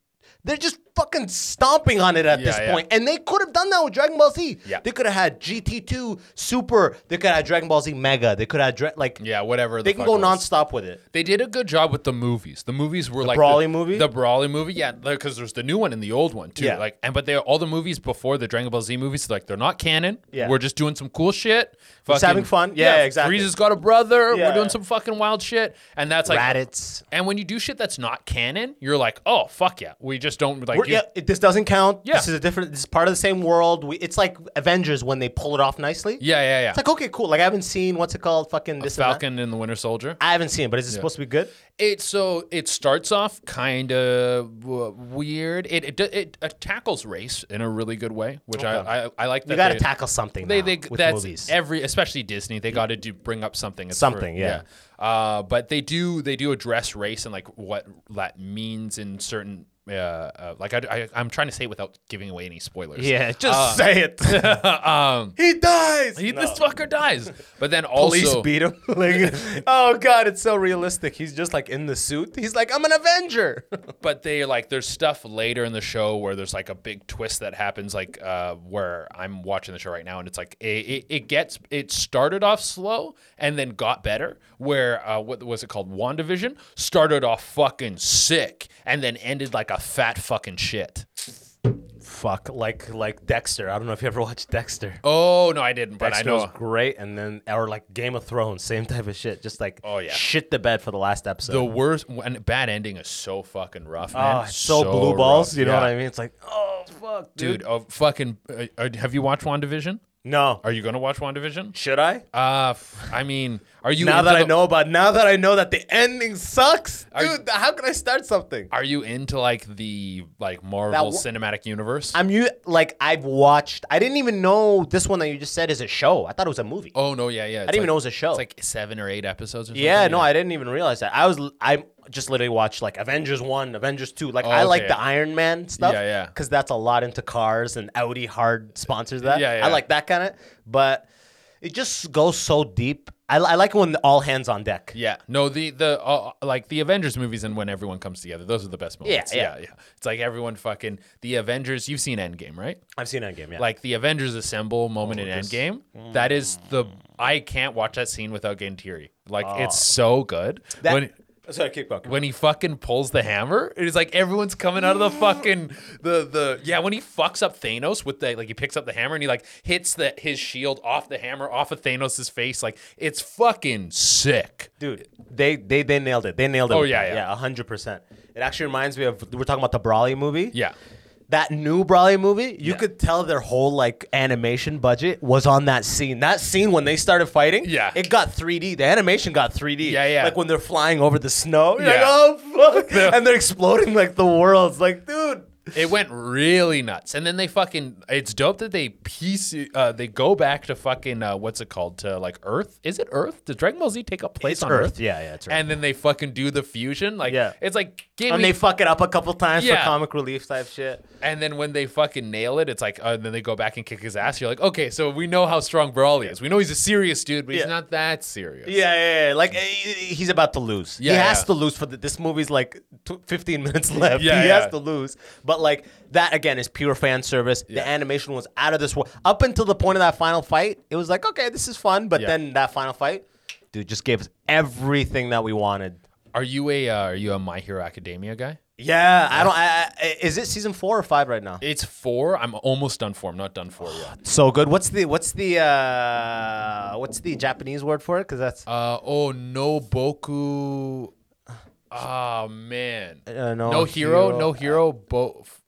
They're just fucking stomping on it at Yeah, this yeah. point. And they could have done that with Dragon Ball Z. Yeah. They could have had GT2 Super. They could have had Dragon Ball Z Mega. They could have dra- like Yeah, whatever. they can fuck go was. nonstop with it. They did a good job with the movies. The movies were like Broly movie? The Broly movie, yeah, because there's the new one and the old one too. Yeah. Like, and but they all the movies before the Dragon Ball Z movies, like they're not canon. Yeah. we're just doing some cool shit. Just having fun. Yeah, exactly. Frieza's got a brother. Yeah. We're doing some fucking wild shit, and that's like Raditz. And when you do shit that's not canon, you're like, oh fuck yeah, we just don't like. We're- you- yeah, it, this doesn't count. Yeah. This is a different. This is part of the same world. We, it's like Avengers when they pull it off nicely. yeah, yeah, yeah. It's like okay, cool. Like I haven't seen what's it called? Fucking this and that. Falcon and the Winter Soldier. I haven't seen it, but is it supposed to be good? It so it starts off kind of weird. It it, it it tackles race in a really good way, which I, I I like. That You got to tackle something. They they with that's movies. every especially Disney. They got to do bring up something. Something, yeah. Uh, but they do they do address race and like what that means in certain. Uh, uh, like I, I, I'm trying to say it without giving away any spoilers. yeah, just Uh, [LAUGHS] say it. [LAUGHS] um, he dies. he, No. this fucker dies. But then also Police beat him. [LAUGHS] like, oh god, it's so realistic. He's just like in the suit. He's like, I'm an Avenger. but they like there's stuff later in the show where there's like a big twist that happens like uh where i'm watching the show right now and it's like it, it, it gets it started off slow and then got better where uh what was it called wandavision started off fucking sick and then ended like a fat fucking shit Fuck, like like Dexter. I don't know if you ever [LAUGHS] watched Dexter. oh no i didn't but Dexter i was know great, and then or like Game of Thrones, same [LAUGHS] type of shit. Just like Oh, yeah. shit the bed for the last episode. the worst and bad ending is so fucking rough man oh, it's so, blue balls. rough. You know Yeah. what I mean? It's like, oh fuck, dude. dude oh fucking uh, uh, have you watched wandavision No. Are you gonna watch WandaVision? Should I? Uh, f- I mean, are you now that I know about now that I know that the ending sucks, Are you- dude, how can I start something? Are you into like the like Marvel That Cinematic Universe? I'm you like I've watched. I didn't even know this one that you just said is a show. I thought it was a movie. oh no, yeah, yeah. I didn't even know it was a show. It's like seven or eight episodes. Or something. yeah, no, I didn't even realize that. I was I just literally watch like Avengers one, Avengers two. Like I like Oh, the Iron Man stuff. Yeah, yeah. Because that's a lot into cars and Audi hard sponsors that. Yeah, yeah. I like that kind of, but it just goes so deep. I, I like when all hands on deck. Yeah, no, the the uh, like the Avengers movies and when everyone comes together, those are the best moments. yeah. yeah, Yeah. It's like everyone fucking the Avengers. You've seen Endgame, right? I've seen Endgame. Yeah. Like the Avengers assemble moment in Oh, this- Endgame. That is the I can't watch that scene without getting teary. Like it's so good. Oh. That- when sorry, keep going. when he fucking pulls the hammer, it's like everyone's coming out of the fucking [GASPS] the the yeah. When he fucks up Thanos with the like he picks up the hammer and he like hits the his shield off the hammer off of Thanos' face. Like it's fucking sick. Dude, they they they nailed it. They nailed it. Oh, yeah, yeah. yeah, hundred percent. It actually reminds me of we're talking about the Broly movie. Yeah. That new Broly movie, you Yeah. could tell their whole like animation budget was on that scene. That scene when they started fighting, Yeah. it got 3D. The animation got 3D. Yeah, yeah. Like when they're flying over the snow, you're Yeah. like, oh fuck, [LAUGHS] and they're exploding like the worlds. Like, dude, It went really nuts, and then they fucking. It's dope that they piece. Uh, they go back to fucking. Uh, what's it called? To like Earth? Is it Earth? Does Dragon Ball Z take up place It's on Earth. Earth? Yeah, yeah, it's Earth. And then they fucking do the fusion. Like, Yeah. it's like give and me. they fuck it up a couple times Yeah. for comic relief type shit. and then when they fucking nail it, it's like. Uh, then they go back and kick his ass. You're like, okay, so we know how strong Broly is. We know he's a serious dude, but Yeah. he's not that serious. Yeah, yeah, yeah. Like eh, he's about to lose. Yeah, he has to lose for the, this movie's like tw 15 [LAUGHS] minutes left. Yeah, he has to lose. But like that again is pure fan service. Yeah. The animation was out of this world. Up until the point of that final fight, it was like, okay, this is fun. But Yeah. then that final fight, dude, just gave us everything that we wanted. Are you a uh, Are you a My Hero Academia guy? Yeah, I don't. I, I, is it season four or five right now? It's four. I'm almost done four. I'm not done four yet. [SIGHS] So good. What's the what's the uh what's the Japanese word for it? Because that's Uh oh, no Boku. Oh man. Uh, no no hero, hero. no hero. Both.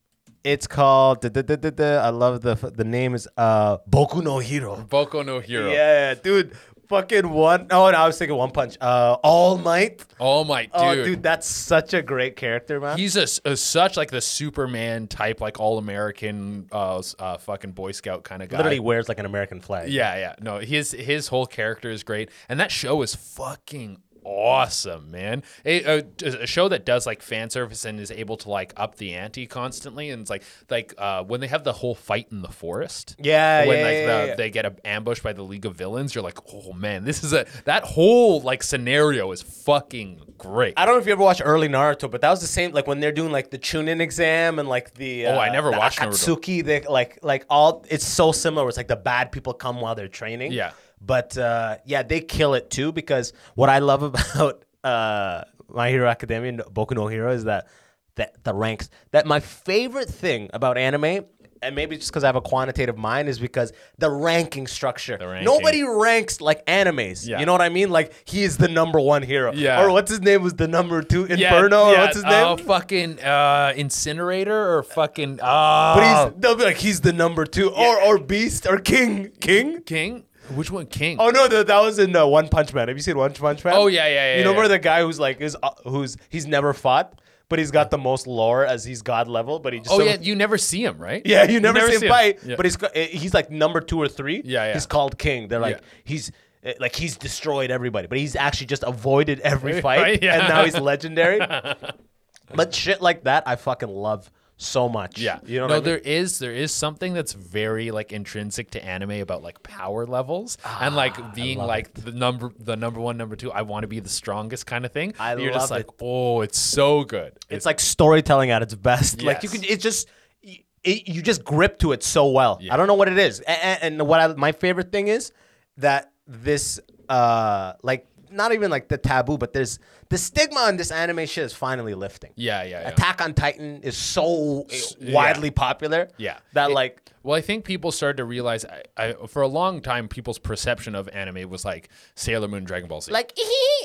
it's called. duh, duh, duh, duh, duh. I love the the name is uh Boku no Hero. Boku no hero. Yeah, dude. Fucking one. Oh, no, I was thinking One Punch. Uh, All Might. All my dude. Oh, dude, that's such a great character, man. He's a, a such like the Superman type, like all American, uh, uh, fucking Boy Scout kind of guy. literally wears like an American flag. Yeah, yeah. No, his his whole character is great, and that show is fucking awesome, man. A, a, a show that does like fan service and is able to like up the ante constantly, and it's like like uh, when they have the whole fight in the forest. Yeah, when yeah, like yeah, the, yeah. they get ambushed by the League of Villains, you're like, oh man, this is a that whole like scenario is fucking great. I don't know if you ever watched early Naruto, but that was the same. Like when they're doing like the Chunin exam and like the Oh, I uh, never watched Naruto. Akatsuki. They like like all. It's so similar. It's like the bad people come while they're training. Yeah. But uh, yeah, they kill it too because what I love [LAUGHS] about uh, My Hero Academia and Boku no Hero is that that the ranks. That my favorite thing about anime. And maybe just because I have a quantitative mind is because the ranking structure. ranking. Nobody ranks like animes. Yeah. You know what I mean? Like he is the number one hero. Yeah. Or what's his name was the number two Yeah, Inferno. or yeah, what's his name? Uh, fucking uh, incinerator or fucking. but Uh, he's they'll be like he's the number two or or Beast or King King. King. Which one, King? Oh no, that, that was in uh, One Punch Man. Have you seen One Punch Man? Oh, yeah, yeah, yeah, You know yeah. where the guy who's like is uh, who's he's never fought, but he's got the most lore as he's god level, but he just Oh so- yeah, you never see him, right? Yeah, you never, see him fight, Yeah. but he's eh, he's like number two or three. Yeah, yeah. He's called king. They're like Yeah. he's eh, like he's destroyed everybody, but he's actually just avoided every fight, Right, yeah. and now he's legendary. [LAUGHS] but shit like that, I fucking love so much. Yeah, you know. no, what I mean? there is there is something that's very like intrinsic to anime about like power levels and like being like the number the number one, number two. I want to be the strongest kind of thing. I You're just love like, it. oh, it's so good. It's like storytelling at its best. Like you Yes. could, it's just. It, you just grip to it so well. I don't know what it is, and, and what I, my favorite thing is that this, uh, like, not even like the taboo, but there's the stigma on this anime shit is finally lifting. yeah, yeah, yeah. Attack on Titan is so yeah. widely popular. Yeah. that It- like Well, I think people started to realize. I, I, for a long time, people's perception of anime was like Sailor Moon, Dragon Ball Z. like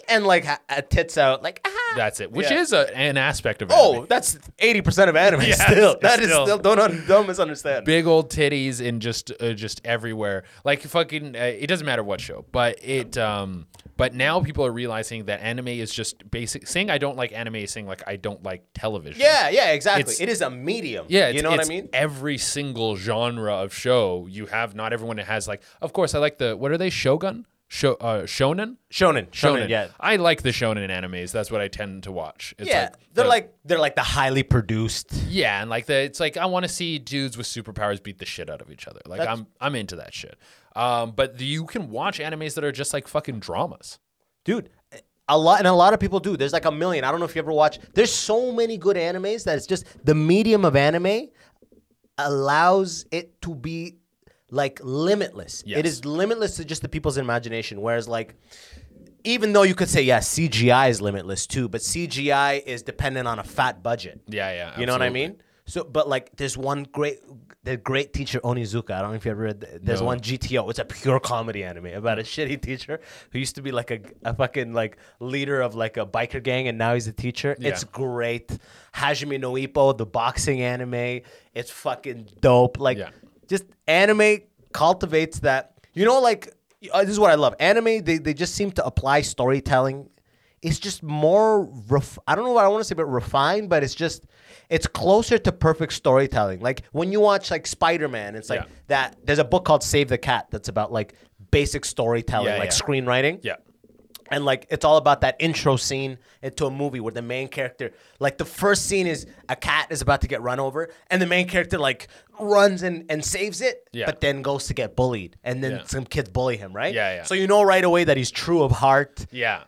and like ha- uh, tits out, like ah. That's it. Which Yeah. is a, an aspect of Anime. Oh, that's eighty percent of anime. [LAUGHS] Yes, still, that is still. still. Don't un- don't misunderstand. big old titties and just uh, just everywhere. Like fucking, uh, it doesn't matter what show, but it. Um, but now people are realizing that anime is just basic. Saying I don't like anime is saying like I don't like television. Yeah, yeah, exactly. It's- it is a medium. Yeah, you know what I it's mean. Every single genre of show you have, not everyone has like. Of course, I like the what are they? Shogun, Sho, uh, shonen, Shonen, shonen, yeah, I like the shonen animes. That's what I tend to watch. It's yeah. like they're the- like they're like the highly produced. yeah, and like the it's like I want to see dudes with superpowers beat the shit out of each other. Like That's- I'm I'm into that shit. Um, but you can watch animes that are just like fucking dramas. dude a lot and a lot of people do there's like a million i don't know if you ever watch there's so many good animes that it's just the medium of anime allows it to be like limitless it Yes. is limitless to just the people's imagination whereas like even though you could say yeah cgi is limitless too but cgi is dependent on a fat budget Yeah, yeah. you know what I mean? So, but like, there's one great, the great teacher Onizuka. I don't know if you ever read. th- There's No. one GTO. It's a pure comedy anime about a [LAUGHS] shitty teacher who used to be like a, a fucking like leader of like a biker gang, and now he's a teacher. It's great. Hajime no Ippo, the boxing anime. It's fucking dope. Like, Yeah. just anime cultivates that. You know, like uh, this is what I love. Anime. They they just seem to apply storytelling it's just more ref- I don't know what I want to say but refined but it's just it's closer to perfect storytelling like when you watch like Spider-Man it's like Yeah. that there's a book called Save the Cat that's about like basic storytelling Yeah, like yeah. screenwriting Yeah. and like it's all about that intro scene into a movie where the main character like the first scene is a cat is about to get run over and the main character like runs and, and saves it Yeah. but then goes to get bullied and then Yeah. some kids bully him right Yeah, yeah. so you know right away that he's true of heart Yeah.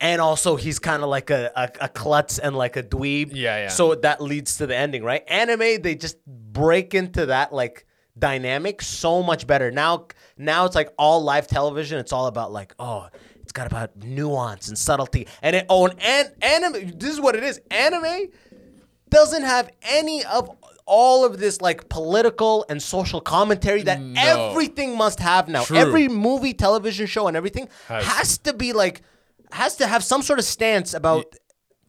And also he's kind of like a, a, a klutz and like a dweeb. Yeah, yeah. So that leads to the ending, right? Anime, they just break into that like dynamic so much better. Now, now it's like all live television. It's all about like, oh, it's got about nuance and subtlety. And it, oh, and an, anime. This is what it is. Anime doesn't have any of all of this like political and social commentary that No. everything must have now. True. Every movie, television show, and everything Has- has to be like has to have some sort of stance about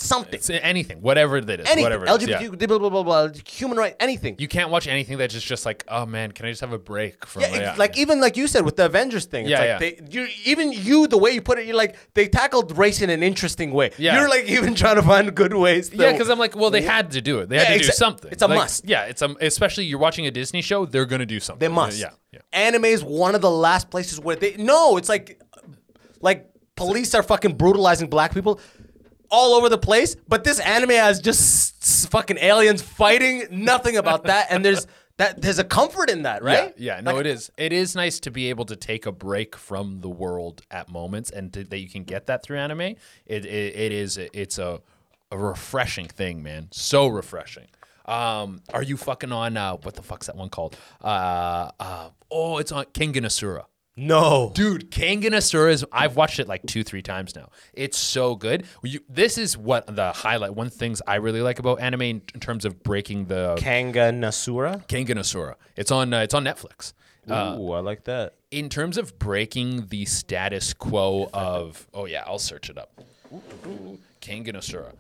something. It's anything, whatever that is, anything. whatever. it is, yeah. Blah, blah, blah, blah, human rights, anything. You can't watch anything that's just, just like, oh man, can I just have a break from? yeah, it's like even like you said with the Avengers thing. It's Yeah, like yeah. They, you, even you, the way you put it, you're like they tackled race in an interesting way. Yeah. You're like even trying to find good ways. To, Yeah, because I'm like, well, they had to do it. They had Yeah, to do something. it's a Like, must. Yeah, it's a, especially you're watching a Disney show, they're gonna do something. They must. Yeah, yeah. Anime is one of the last places where they no, it's like like police are fucking brutalizing black people all over the place, but this anime has just fucking aliens fighting, nothing about that and there's [LAUGHS] that there's a comfort in that, right? Yeah, yeah, no, Like, it is. It is nice to be able to take a break from the world at moments, and to, that you can get that through anime. It it, it is it's a a refreshing thing, man. So refreshing. Um, are you fucking on uh, what the fuck's that one called? Uh, uh, oh, it's on Kengan Asura. No. Dude, is. I've watched it like two, three times now. It's so good. You, this is what the highlight. One of the things I really like about anime in, in terms of breaking the Kanga Nasura? Kangen Asura. It's on. Uh, it's on Netflix. Uh, Ooh, I like that. in terms of breaking the status quo of. Oh yeah, I'll search it up. Kangen Asura.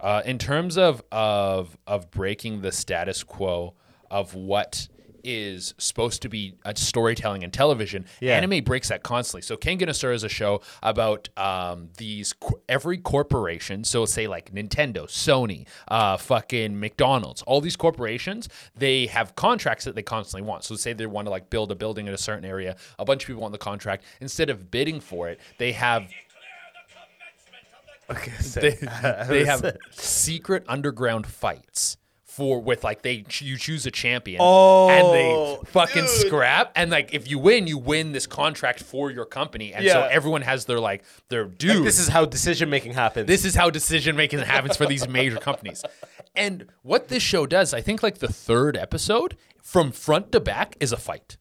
Uh, in terms of of of breaking the status quo of what is supposed to be a storytelling and television, Yeah. anime breaks that constantly. So Kengan Asura is a show about um, these every corporation. So say like Nintendo, Sony, uh, fucking McDonald's, all these corporations, they have contracts that they constantly want. So say they want to like build a building in a certain area, a bunch of people want the contract. Instead of bidding for it, they have Okay, [LAUGHS] they, they have [LAUGHS] secret underground fights for with like they you choose a champion and Oh, they fucking dude. scrap. And like if you win you win this contract for your company. And so everyone has their like their dude. this is how decision making happens. this is how decision making happens for these major companies. And what this show does i think like the third episode from front to back is a fight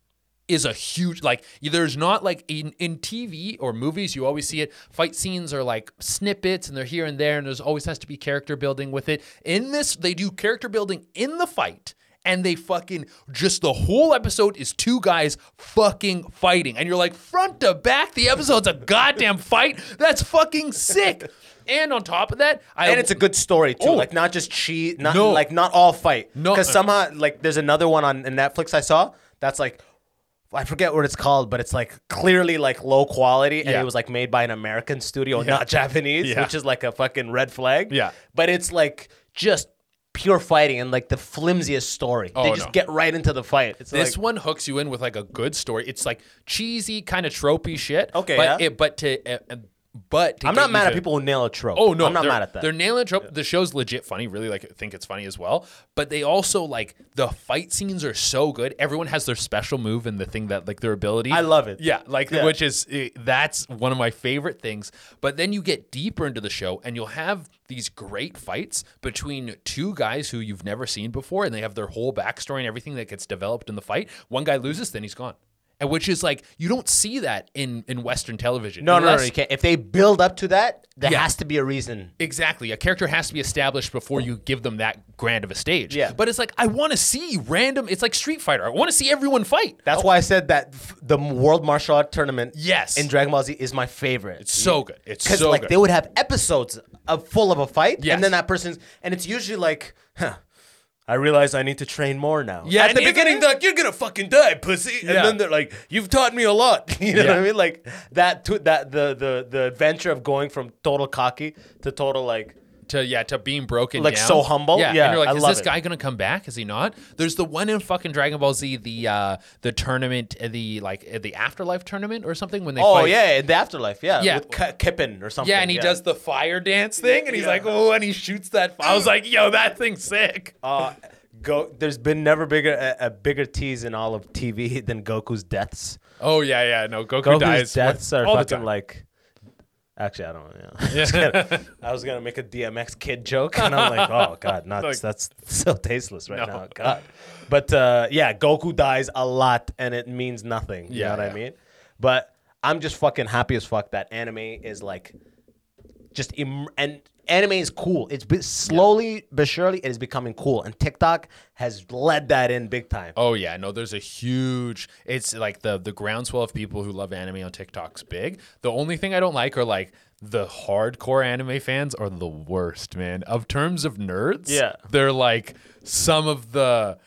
is a huge like there's not like in in TV or movies you always see it fight scenes are like snippets and they're here and there and there's always has to be character building with it in this they do character building in the fight and they fucking just the whole episode is two guys fucking fighting, and you're like front to back, the episode's a goddamn fight. That's fucking sick. And on top of that, I and it's a good story too. Oh. Like not just cheat, not No. like not all fight. No. because somehow like there's another one on Netflix I saw that's like I forget what it's called, but it's like clearly like low quality, and Yeah. it was like made by an American studio, not Japanese, Yeah. which is like a fucking red flag. Yeah. but it's like just pure fighting and like the flimsiest story. they Oh, just no. get right into the fight. It's This like, one hooks you in with like a good story. It's like cheesy, kind of tropey shit. Okay, but yeah. it, but to uh, uh, but to I'm get not mad to- at people who nail a trope. Oh no, I'm not mad at that. They're nailing a trope. The show's legit funny. Really, like think it's funny as well. But they also like the fight scenes are so good. Everyone has their special move and the thing that like their ability. I love it. Yeah, like Yeah. which is eh, that's one of my favorite things. But then you get deeper into the show and you'll have these great fights between two guys who you've never seen before, and they have their whole backstory and everything that gets developed in the fight. One guy loses, then he's gone. And which is like you don't see that in in Western television. no, no, no, no, you can't. If they build up to that, there Yeah. has to be a reason. Exactly. A character has to be established before you give them that grand of a stage. Yeah. But it's like, I want to see random, it's like Street Fighter. I want to see everyone fight. That's why I said that f- the World Martial Art Tournament, Yes. in Dragon Ball Z is my favorite. It's so good. It's because so like good. they would have episodes of full of a fight, Yes. and then that person's, and it's usually like, huh, I realize I need to train more now. Yeah, at the beginning, they're like, you're gonna fucking die, pussy, and Yeah. then they're like, you've taught me a lot. [LAUGHS] you know what Yeah. I mean? Like that, to, that the the the adventure of going from total cocky to total like. To yeah, to being broken Like, down. so humble? Yeah. Yeah, and you're like, I is this it. guy gonna come back? Is he not? There's the one in fucking Dragon Ball Z, the uh the tournament, uh, the like uh, the afterlife tournament or something when they Oh fight. yeah, the afterlife, yeah, Yeah. with K- Kippen or something. Yeah, and he does the fire dance thing, and he's like, oh, and he shoots that. I was like, yo, that thing's sick. Uh, go. There's been never bigger a, a bigger tease in all of TV [LAUGHS] than Goku's deaths. Oh yeah, yeah, no, Goku Goku's dies. deaths are fucking like. Actually, I don't. Know, yeah. [LAUGHS] Just gonna- I was gonna make a DMX kid joke, and I'm like, oh [LAUGHS] god, not Like- that's so tasteless right No. now. God, but uh, yeah, Goku dies a lot, and it means nothing. You Yeah, know what yeah. I mean? But I'm just fucking happy as fuck that anime is like, just Im- and anime is cool. It's been slowly but surely it is becoming cool, and TikTok has led that in big time. Oh yeah, no, there's a huge it's like the the groundswell of people who love anime on TikTok's big. The only thing I don't like are like the hardcore anime fans are the worst, man. Of terms of nerds, Yeah. they're like some of the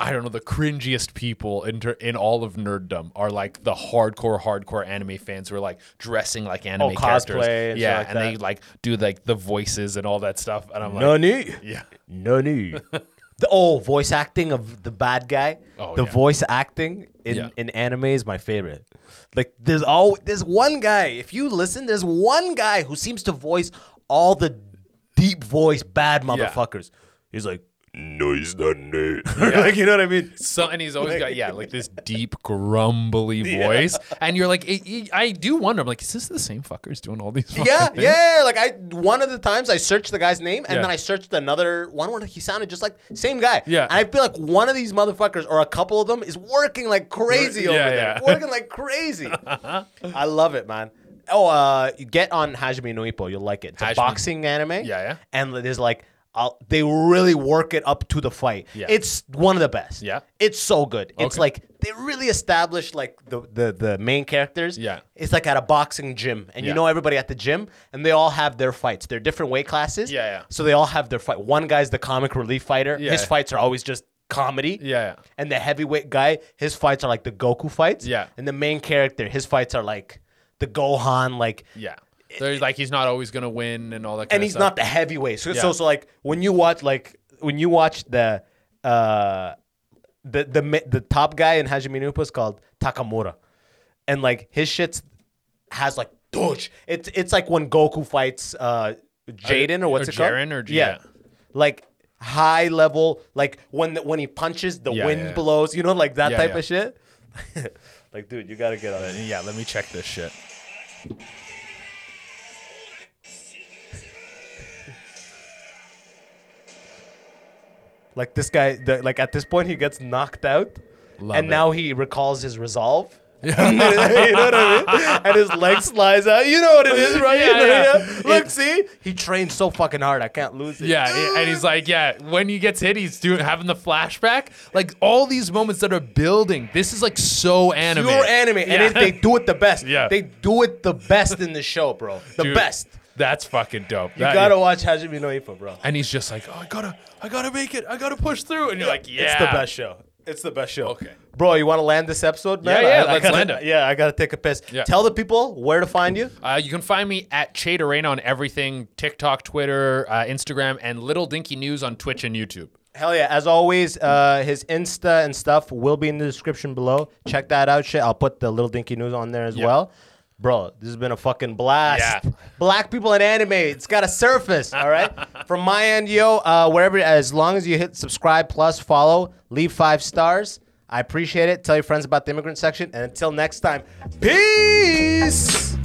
I don't know the cringiest people in ter- in all of nerddom are like the hardcore hardcore anime fans who are like dressing like anime Oh, characters. and yeah, like and that. they like do like the voices and all that stuff. And I'm like, no Nani? yeah, Nani. the oh, voice acting of the bad guy. Oh, the yeah. voice acting in, Yeah. in anime is my favorite. Like there's all there's one guy. If you listen, there's one guy who seems to voice all the deep voice bad motherfuckers. He's like, no, he's not it. like you know what I mean? So and he's always got yeah like this deep grumbly [LAUGHS] voice, and you're like it, it- I do wonder. I'm like, is this the same fuckers doing all these? Yeah, things? yeah. Like I, one of the times I searched the guy's name, and Yeah. then I searched another one where he sounded just like same guy. Yeah. and I feel like one of these motherfuckers or a couple of them is working like crazy Yeah, over there, yeah. working like crazy. [LAUGHS] I love it, man. Oh, uh, you get on Hajime no Ippo, you'll like it. It's a boxing anime. Yeah, yeah. And there's like. I'll, they really work it up to the fight. Yeah. It's one of the best. Yeah. It's so good. It's Okay. like they really establish like the, the the main characters. Yeah. It's like at a boxing gym, and you know everybody at the gym, and they all have their fights. They're different weight classes. Yeah, yeah. So they all have their fight. One guy's the comic relief fighter. Yeah. His fights are always just comedy. Yeah, yeah. And the heavyweight guy, his fights are like the Goku fights. Yeah. And the main character, his fights are like the Gohan, like. yeah. They're like he's not always gonna win and all that. Kind And he's not the heavyweight. So, Yeah. so, so like when you watch like when you watch the uh the the ma- the top guy in Hajime no Ippo is called Takamura, and like his shit's has like dodge. It's it's like when Goku fights uh Jaden or what's or it called? Jiren or- yeah, yeah. like high level. Like when the, when he punches, the Yeah, wind yeah. blows. You know, like that Yeah, type yeah. of shit. [LAUGHS] like, dude, you gotta get on it. Yeah, let me check this shit. Like this guy, the, like at this point, he gets knocked out, Love and it. now he recalls his resolve. [LAUGHS] [LAUGHS] you know what I mean? And his leg slides out. You know what it is, right? [LAUGHS] Yeah, yeah. Look, see, he trained so fucking hard. I can't lose it. Yeah, and he's like, yeah, when he gets hit, he's doing having the flashback. Like all these moments that are building. This is like so anime. pure anime, and it, they do it the best. Yeah. they do it the best in the show, bro. The Dude, best. That's fucking dope. You gotta watch Hajime no Ippo, bro. And he's just like, oh, I gotta, I gotta make it. I gotta push through. And you're like, yeah, It's the best show. It's the best show. Okay. Bro, you want to land this episode, man? Yeah, yeah, I- I let's gotta- land it. Yeah, I gotta take a piss. Yeah. Tell the people where to find you. Uh, you can find me at Che Durena on everything TikTok, Twitter, uh, Instagram, and Little Dinky News on Twitch and YouTube. Hell yeah. As always, uh, his Insta and stuff will be in the description below. Check that out, shit. I'll put the Little Dinky News on there as Yeah. well. Bro, this has been a fucking blast. Yeah. Black people in anime. It's got a surface, all right? [LAUGHS] From my end, yo, uh, wherever, as long as you hit subscribe plus follow, leave five stars. I appreciate it. Tell your friends about the immigrant section. And until next time, peace.